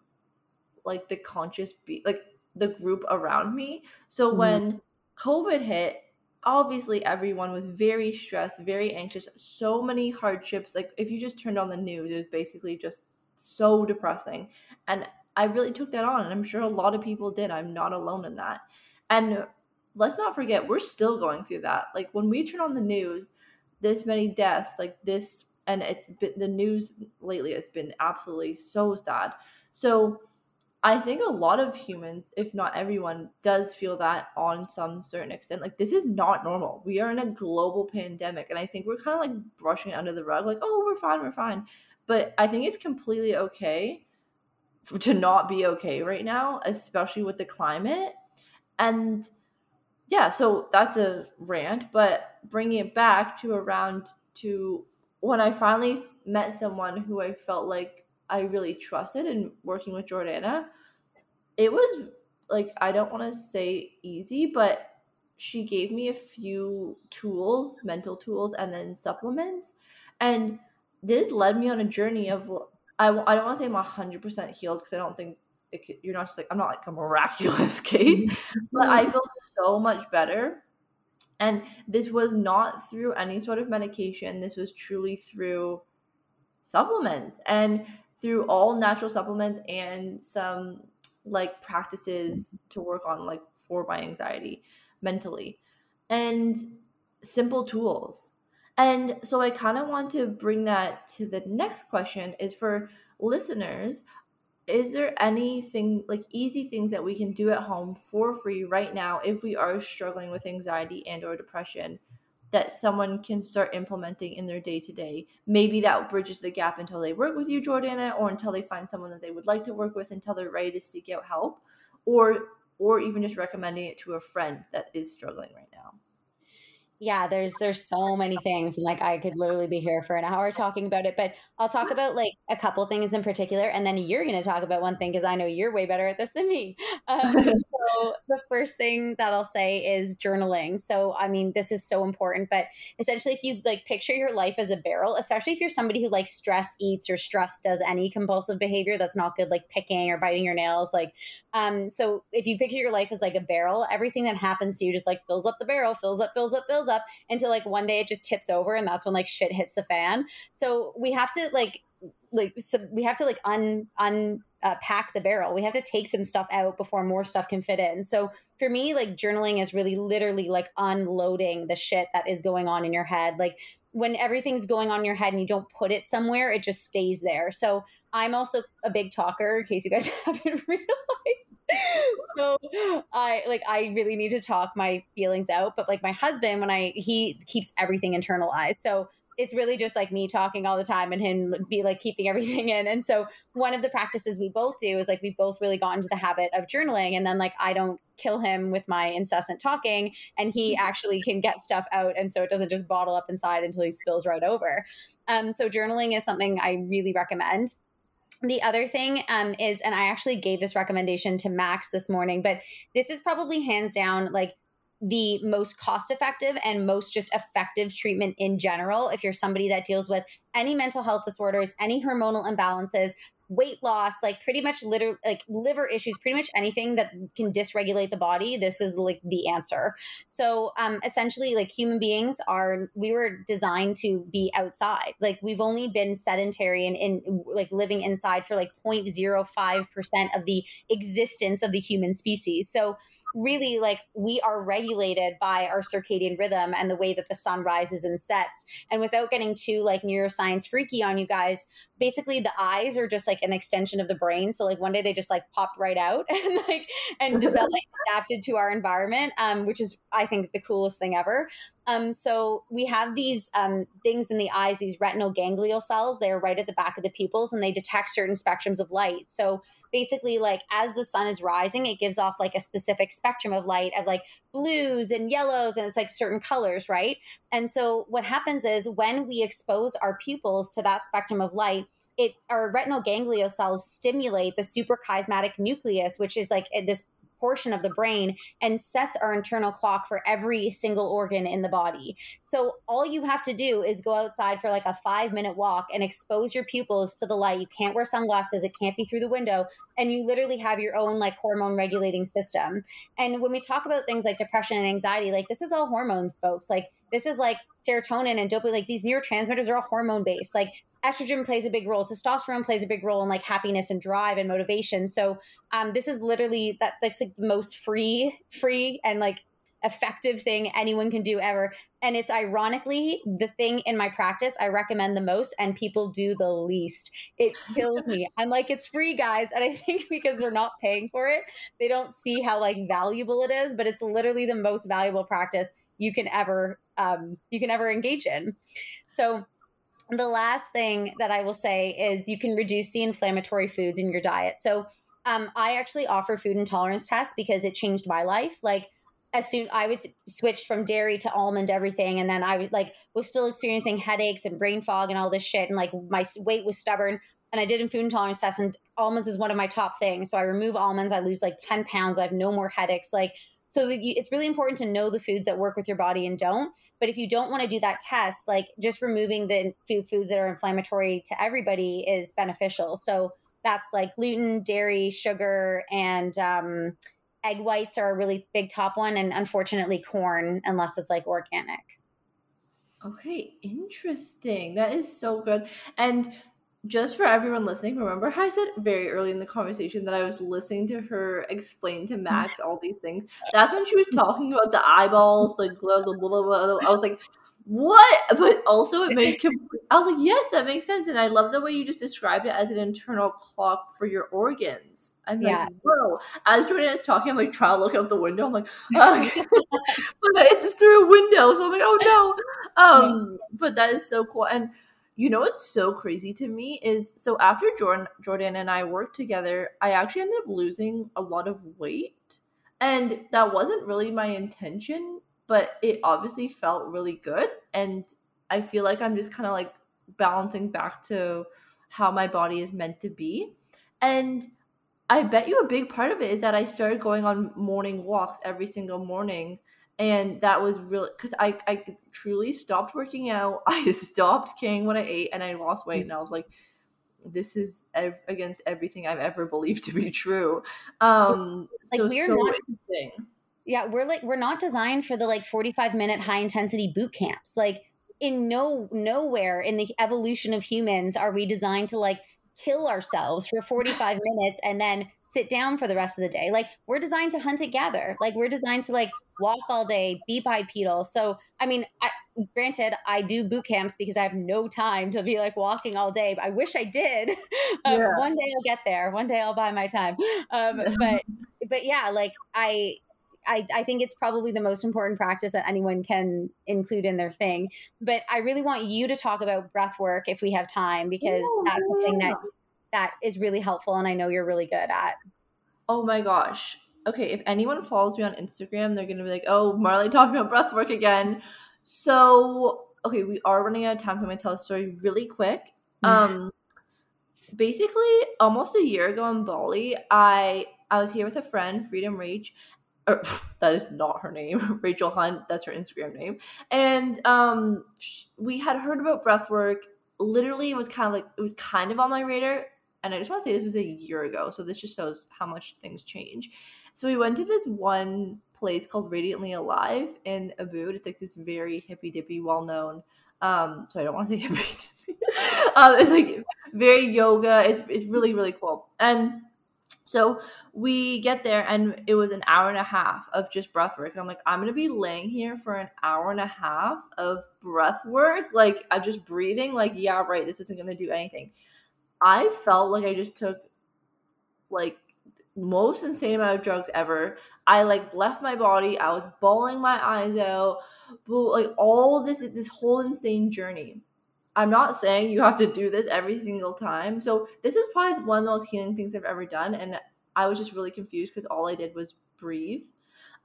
like the conscious be like the group around me. So mm-hmm. when COVID hit, obviously everyone was very stressed, very anxious, so many hardships. Like if you just turned on the news, it was basically just so depressing. And I really took that on, and I'm sure a lot of people did. I'm not alone in that. And let's not forget, we're still going through that. Like when we turn on the news, this many deaths, like this, and it's been the news lately has been absolutely so sad. So I think a lot of humans, if not everyone, does feel that on some certain extent. Like this is not normal. We are in a global pandemic, and I think we're kind of like brushing it under the rug, like, oh, we're fine, we're fine. But I think it's completely okay to not be okay right now, especially with the climate. And yeah, so that's a rant, but bringing it back to around to when I finally met someone who I felt like I really trusted in working with Jordana, it was like I don't want to say easy, but she gave me a few tools, mental tools, and then supplements, and this led me on a journey of I, I don't want to say I'm hundred percent healed because I don't think you're not just like I'm not like a miraculous case, but I feel so much better. And this was not through any sort of medication. This was truly through supplements. And through all natural supplements and some like practices to work on like for my anxiety mentally and simple tools and so i kind of want to bring that to the next question is for listeners is there anything like easy things that we can do at home for free right now if we are struggling with anxiety and or depression that someone can start implementing in their day to day. Maybe that bridges the gap until they work with you, Jordana, or until they find someone that they would like to work with until they're ready to seek out help, or or even just recommending it to a friend that is struggling right now yeah there's there's so many things and like i could literally be here for an hour talking about it but i'll talk about like a couple things in particular and then you're going to talk about one thing because i know you're way better at this than me. Um, so the first thing that i'll say is journaling. So i mean this is so important but essentially if you like picture your life as a barrel especially if you're somebody who like stress eats or stress does any compulsive behavior that's not good like picking or biting your nails like um so if you picture your life as like a barrel everything that happens to you just like fills up the barrel fills up fills up fills up up until like one day it just tips over and that's when like shit hits the fan. So we have to like like so we have to like un un uh, pack the barrel. We have to take some stuff out before more stuff can fit in. So for me, like journaling is really literally like unloading the shit that is going on in your head. Like when everything's going on in your head and you don't put it somewhere, it just stays there. So I'm also a big talker, in case you guys haven't realized. so I like I really need to talk my feelings out. But like my husband, when I he keeps everything internalized. So it's really just like me talking all the time and him be like keeping everything in. And so one of the practices we both do is like we both really got into the habit of journaling and then like I don't kill him with my incessant talking and he mm-hmm. actually can get stuff out and so it doesn't just bottle up inside until he spills right over. Um, so journaling is something I really recommend. The other thing um, is, and I actually gave this recommendation to Max this morning, but this is probably hands down like the most cost effective and most just effective treatment in general if you're somebody that deals with any mental health disorders, any hormonal imbalances, weight loss, like pretty much litter, like liver issues, pretty much anything that can dysregulate the body. This is like the answer. So, um, essentially, like human beings are, we were designed to be outside. Like we've only been sedentary and in like living inside for like 0.05% of the existence of the human species. So, really like we are regulated by our circadian rhythm and the way that the sun rises and sets. And without getting too like neuroscience freaky on you guys, basically the eyes are just like an extension of the brain. So like one day they just like popped right out and like and developed adapted to our environment, um, which is I think the coolest thing ever. Um, so we have these um, things in the eyes, these retinal ganglion cells. They are right at the back of the pupils, and they detect certain spectrums of light. So basically, like as the sun is rising, it gives off like a specific spectrum of light of like blues and yellows, and it's like certain colors, right? And so what happens is when we expose our pupils to that spectrum of light, it our retinal ganglion cells stimulate the suprachiasmatic nucleus, which is like eh, this portion of the brain and sets our internal clock for every single organ in the body. So all you have to do is go outside for like a five minute walk and expose your pupils to the light. You can't wear sunglasses, it can't be through the window. And you literally have your own like hormone regulating system. And when we talk about things like depression and anxiety, like this is all hormones, folks. Like this is like serotonin and dopamine, like these neurotransmitters are all hormone based. Like estrogen plays a big role, testosterone plays a big role in like happiness and drive and motivation. So um, this is literally that that's like the most free, free and like effective thing anyone can do ever. And it's ironically the thing in my practice I recommend the most and people do the least. It kills me. I'm like, it's free, guys. And I think because they're not paying for it, they don't see how like valuable it is, but it's literally the most valuable practice you can ever um, you can ever engage in. So the last thing that I will say is you can reduce the inflammatory foods in your diet. So um, I actually offer food intolerance tests because it changed my life. Like as soon I was switched from dairy to almond everything, and then I like was still experiencing headaches and brain fog and all this shit, and like my weight was stubborn. And I did a food intolerance test, and almonds is one of my top things. So I remove almonds, I lose like ten pounds, I have no more headaches. Like so it's really important to know the foods that work with your body and don't. But if you don't want to do that test, like just removing the food foods that are inflammatory to everybody is beneficial. So that's like gluten, dairy, sugar, and um, egg whites are a really big top one, and unfortunately corn, unless it's like organic. Okay, interesting. That is so good. And just for everyone listening, remember how I said very early in the conversation that I was listening to her explain to Max all these things? That's when she was talking about the eyeballs, the blah, blah, blah, blah, I was like, what? But also, it made complete, I was like, yes, that makes sense. And I love the way you just described it as an internal clock for your organs. I'm yeah. like, whoa. As Jordan is talking, I'm like trying to look out the window. I'm like, oh. but it's through a window. So I'm like, oh no. Um, but that is so cool. And you know what's so crazy to me is so after Jordan Jordan and I worked together, I actually ended up losing a lot of weight. And that wasn't really my intention, but it obviously felt really good. And I feel like I'm just kind of like balancing back to how my body is meant to be. And I bet you a big part of it is that I started going on morning walks every single morning and that was really because I, I truly stopped working out. I stopped caring what i ate and i lost weight. And i was like this is ev- against everything i've ever believed to be true. Um like so, we're so not interesting. Yeah we're like we're not designed for the like 45 minute high intensity boot camps. Like in no nowhere in the evolution of humans are we designed to like kill ourselves for 45 minutes and then sit down for the rest of the day. Like we're designed to hunt and gather. Like we're designed to like walk all day, be bipedal. So, I mean, I, granted, I do boot camps because I have no time to be like walking all day. I wish I did. um, yeah. One day I'll get there. One day I'll buy my time. Um, but, but yeah, like I, I, I think it's probably the most important practice that anyone can include in their thing. But I really want you to talk about breath work if we have time, because yeah, that's something that that is really helpful and I know you're really good at. Oh my gosh. Okay, if anyone follows me on Instagram, they're gonna be like, oh, Marley talking about breath work again. So okay, we are running out of time. Can I'm gonna tell a story really quick. Mm-hmm. Um basically almost a year ago in Bali, I I was here with a friend, Freedom Reach, or, that is not her name rachel hunt that's her instagram name and um we had heard about breathwork literally it was kind of like it was kind of on my radar and i just want to say this was a year ago so this just shows how much things change so we went to this one place called radiantly alive in Ubud. it's like this very hippy dippy well known um so i don't want to say hippy um, it's like very yoga it's it's really really cool and so we get there and it was an hour and a half of just breath work. And I'm like, I'm gonna be laying here for an hour and a half of breath work. Like I'm just breathing, like, yeah, right, this isn't gonna do anything. I felt like I just took like most insane amount of drugs ever. I like left my body, I was bawling my eyes out, but like all this this whole insane journey. I'm not saying you have to do this every single time. So this is probably one of the most healing things I've ever done. And I was just really confused because all I did was breathe.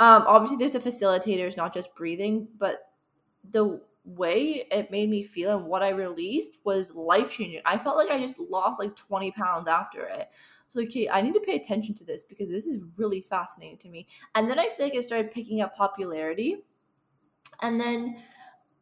Um, obviously, there's a facilitator, it's not just breathing, but the way it made me feel and what I released was life changing. I felt like I just lost like 20 pounds after it. So okay, I need to pay attention to this because this is really fascinating to me. And then I feel like it started picking up popularity. And then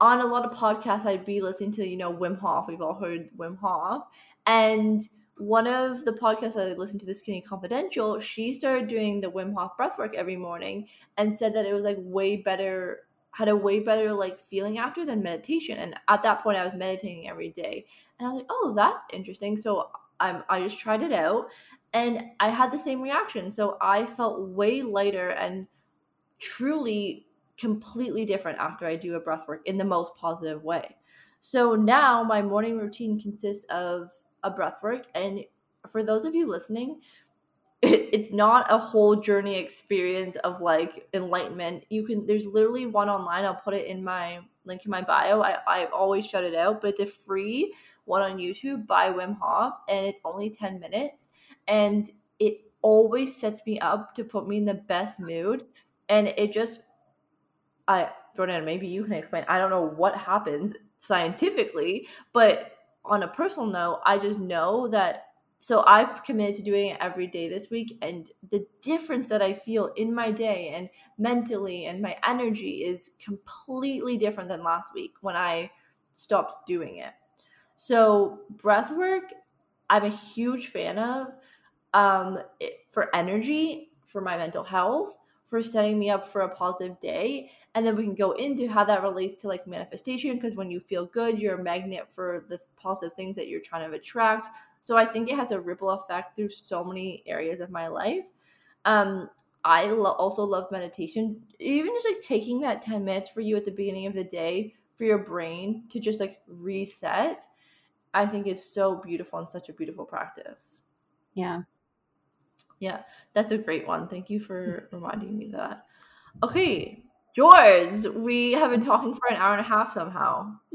on a lot of podcasts, I'd be listening to, you know, Wim Hof. We've all heard Wim Hof. And one of the podcasts I listened to, The Skinny Confidential, she started doing the Wim Hof breathwork every morning and said that it was like way better, had a way better like feeling after than meditation. And at that point, I was meditating every day. And I was like, oh, that's interesting. So I'm, I just tried it out and I had the same reaction. So I felt way lighter and truly completely different after I do a breath work in the most positive way. So now my morning routine consists of a breath work. And for those of you listening, it, it's not a whole journey experience of like enlightenment. You can, there's literally one online. I'll put it in my link in my bio. I, I've always shut it out, but it's a free one on YouTube by Wim Hof, and it's only 10 minutes. And it always sets me up to put me in the best mood. And it just I Jordan, maybe you can explain. I don't know what happens scientifically, but on a personal note, I just know that so I've committed to doing it every day this week and the difference that I feel in my day and mentally and my energy is completely different than last week when I stopped doing it. So breath work I'm a huge fan of um, it, for energy, for my mental health, for setting me up for a positive day. And then we can go into how that relates to like manifestation because when you feel good you're a magnet for the positive things that you're trying to attract. So i think it has a ripple effect through so many areas of my life. Um i lo- also love meditation. Even just like taking that 10 minutes for you at the beginning of the day for your brain to just like reset i think is so beautiful and such a beautiful practice. Yeah yeah that's a great one thank you for mm. reminding me that okay George, we have been talking for an hour and a half somehow.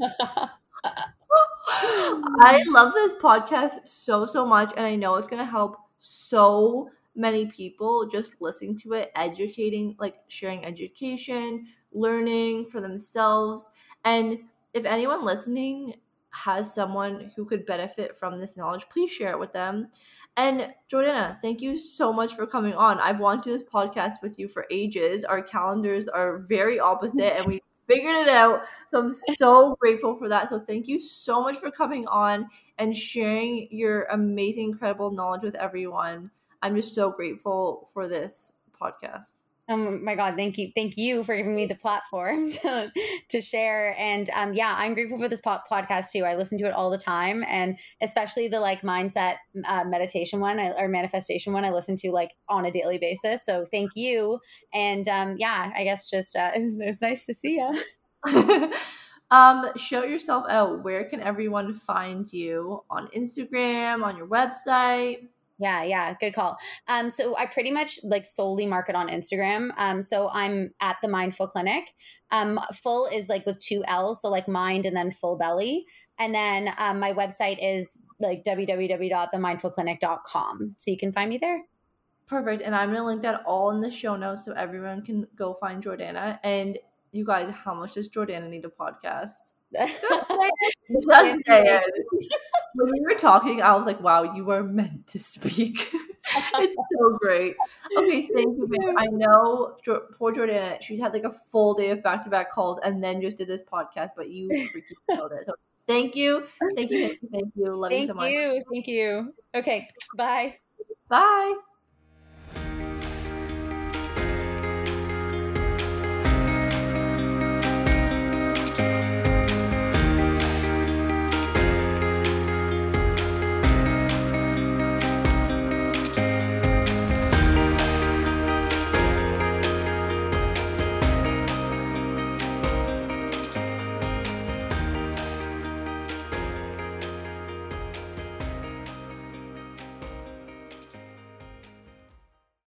I love this podcast so, so much. And I know it's going to help so many people just listening to it, educating, like sharing education, learning for themselves. And if anyone listening has someone who could benefit from this knowledge, please share it with them. And Jordana, thank you so much for coming on. I've wanted this podcast with you for ages. Our calendars are very opposite and we figured it out. So I'm so grateful for that. So thank you so much for coming on and sharing your amazing, incredible knowledge with everyone. I'm just so grateful for this podcast. Oh my God, thank you. Thank you for giving me the platform to, to share. And um, yeah, I'm grateful for this podcast too. I listen to it all the time. And especially the like mindset uh, meditation one or manifestation one, I listen to like on a daily basis. So thank you. And um, yeah, I guess just uh, it, was, it was nice to see you. um, show yourself out. Where can everyone find you on Instagram, on your website? Yeah, yeah, good call. Um, so I pretty much like solely market on Instagram. Um, so I'm at the Mindful Clinic. Um, full is like with two L's, so like mind and then full belly. And then um, my website is like www.themindfulclinic.com. So you can find me there. Perfect. And I'm gonna link that all in the show notes so everyone can go find Jordana. And you guys, how much does Jordana need a podcast? Just. When you were talking, I was like, wow, you are meant to speak. it's so great. Okay, thank you, babe. I know poor Jordana, she's had like a full day of back to back calls and then just did this podcast, but you freaking killed it. So thank you. Thank you. Thank you. Thank you. Love thank you so much. Thank you. Thank you. Okay. Bye. Bye.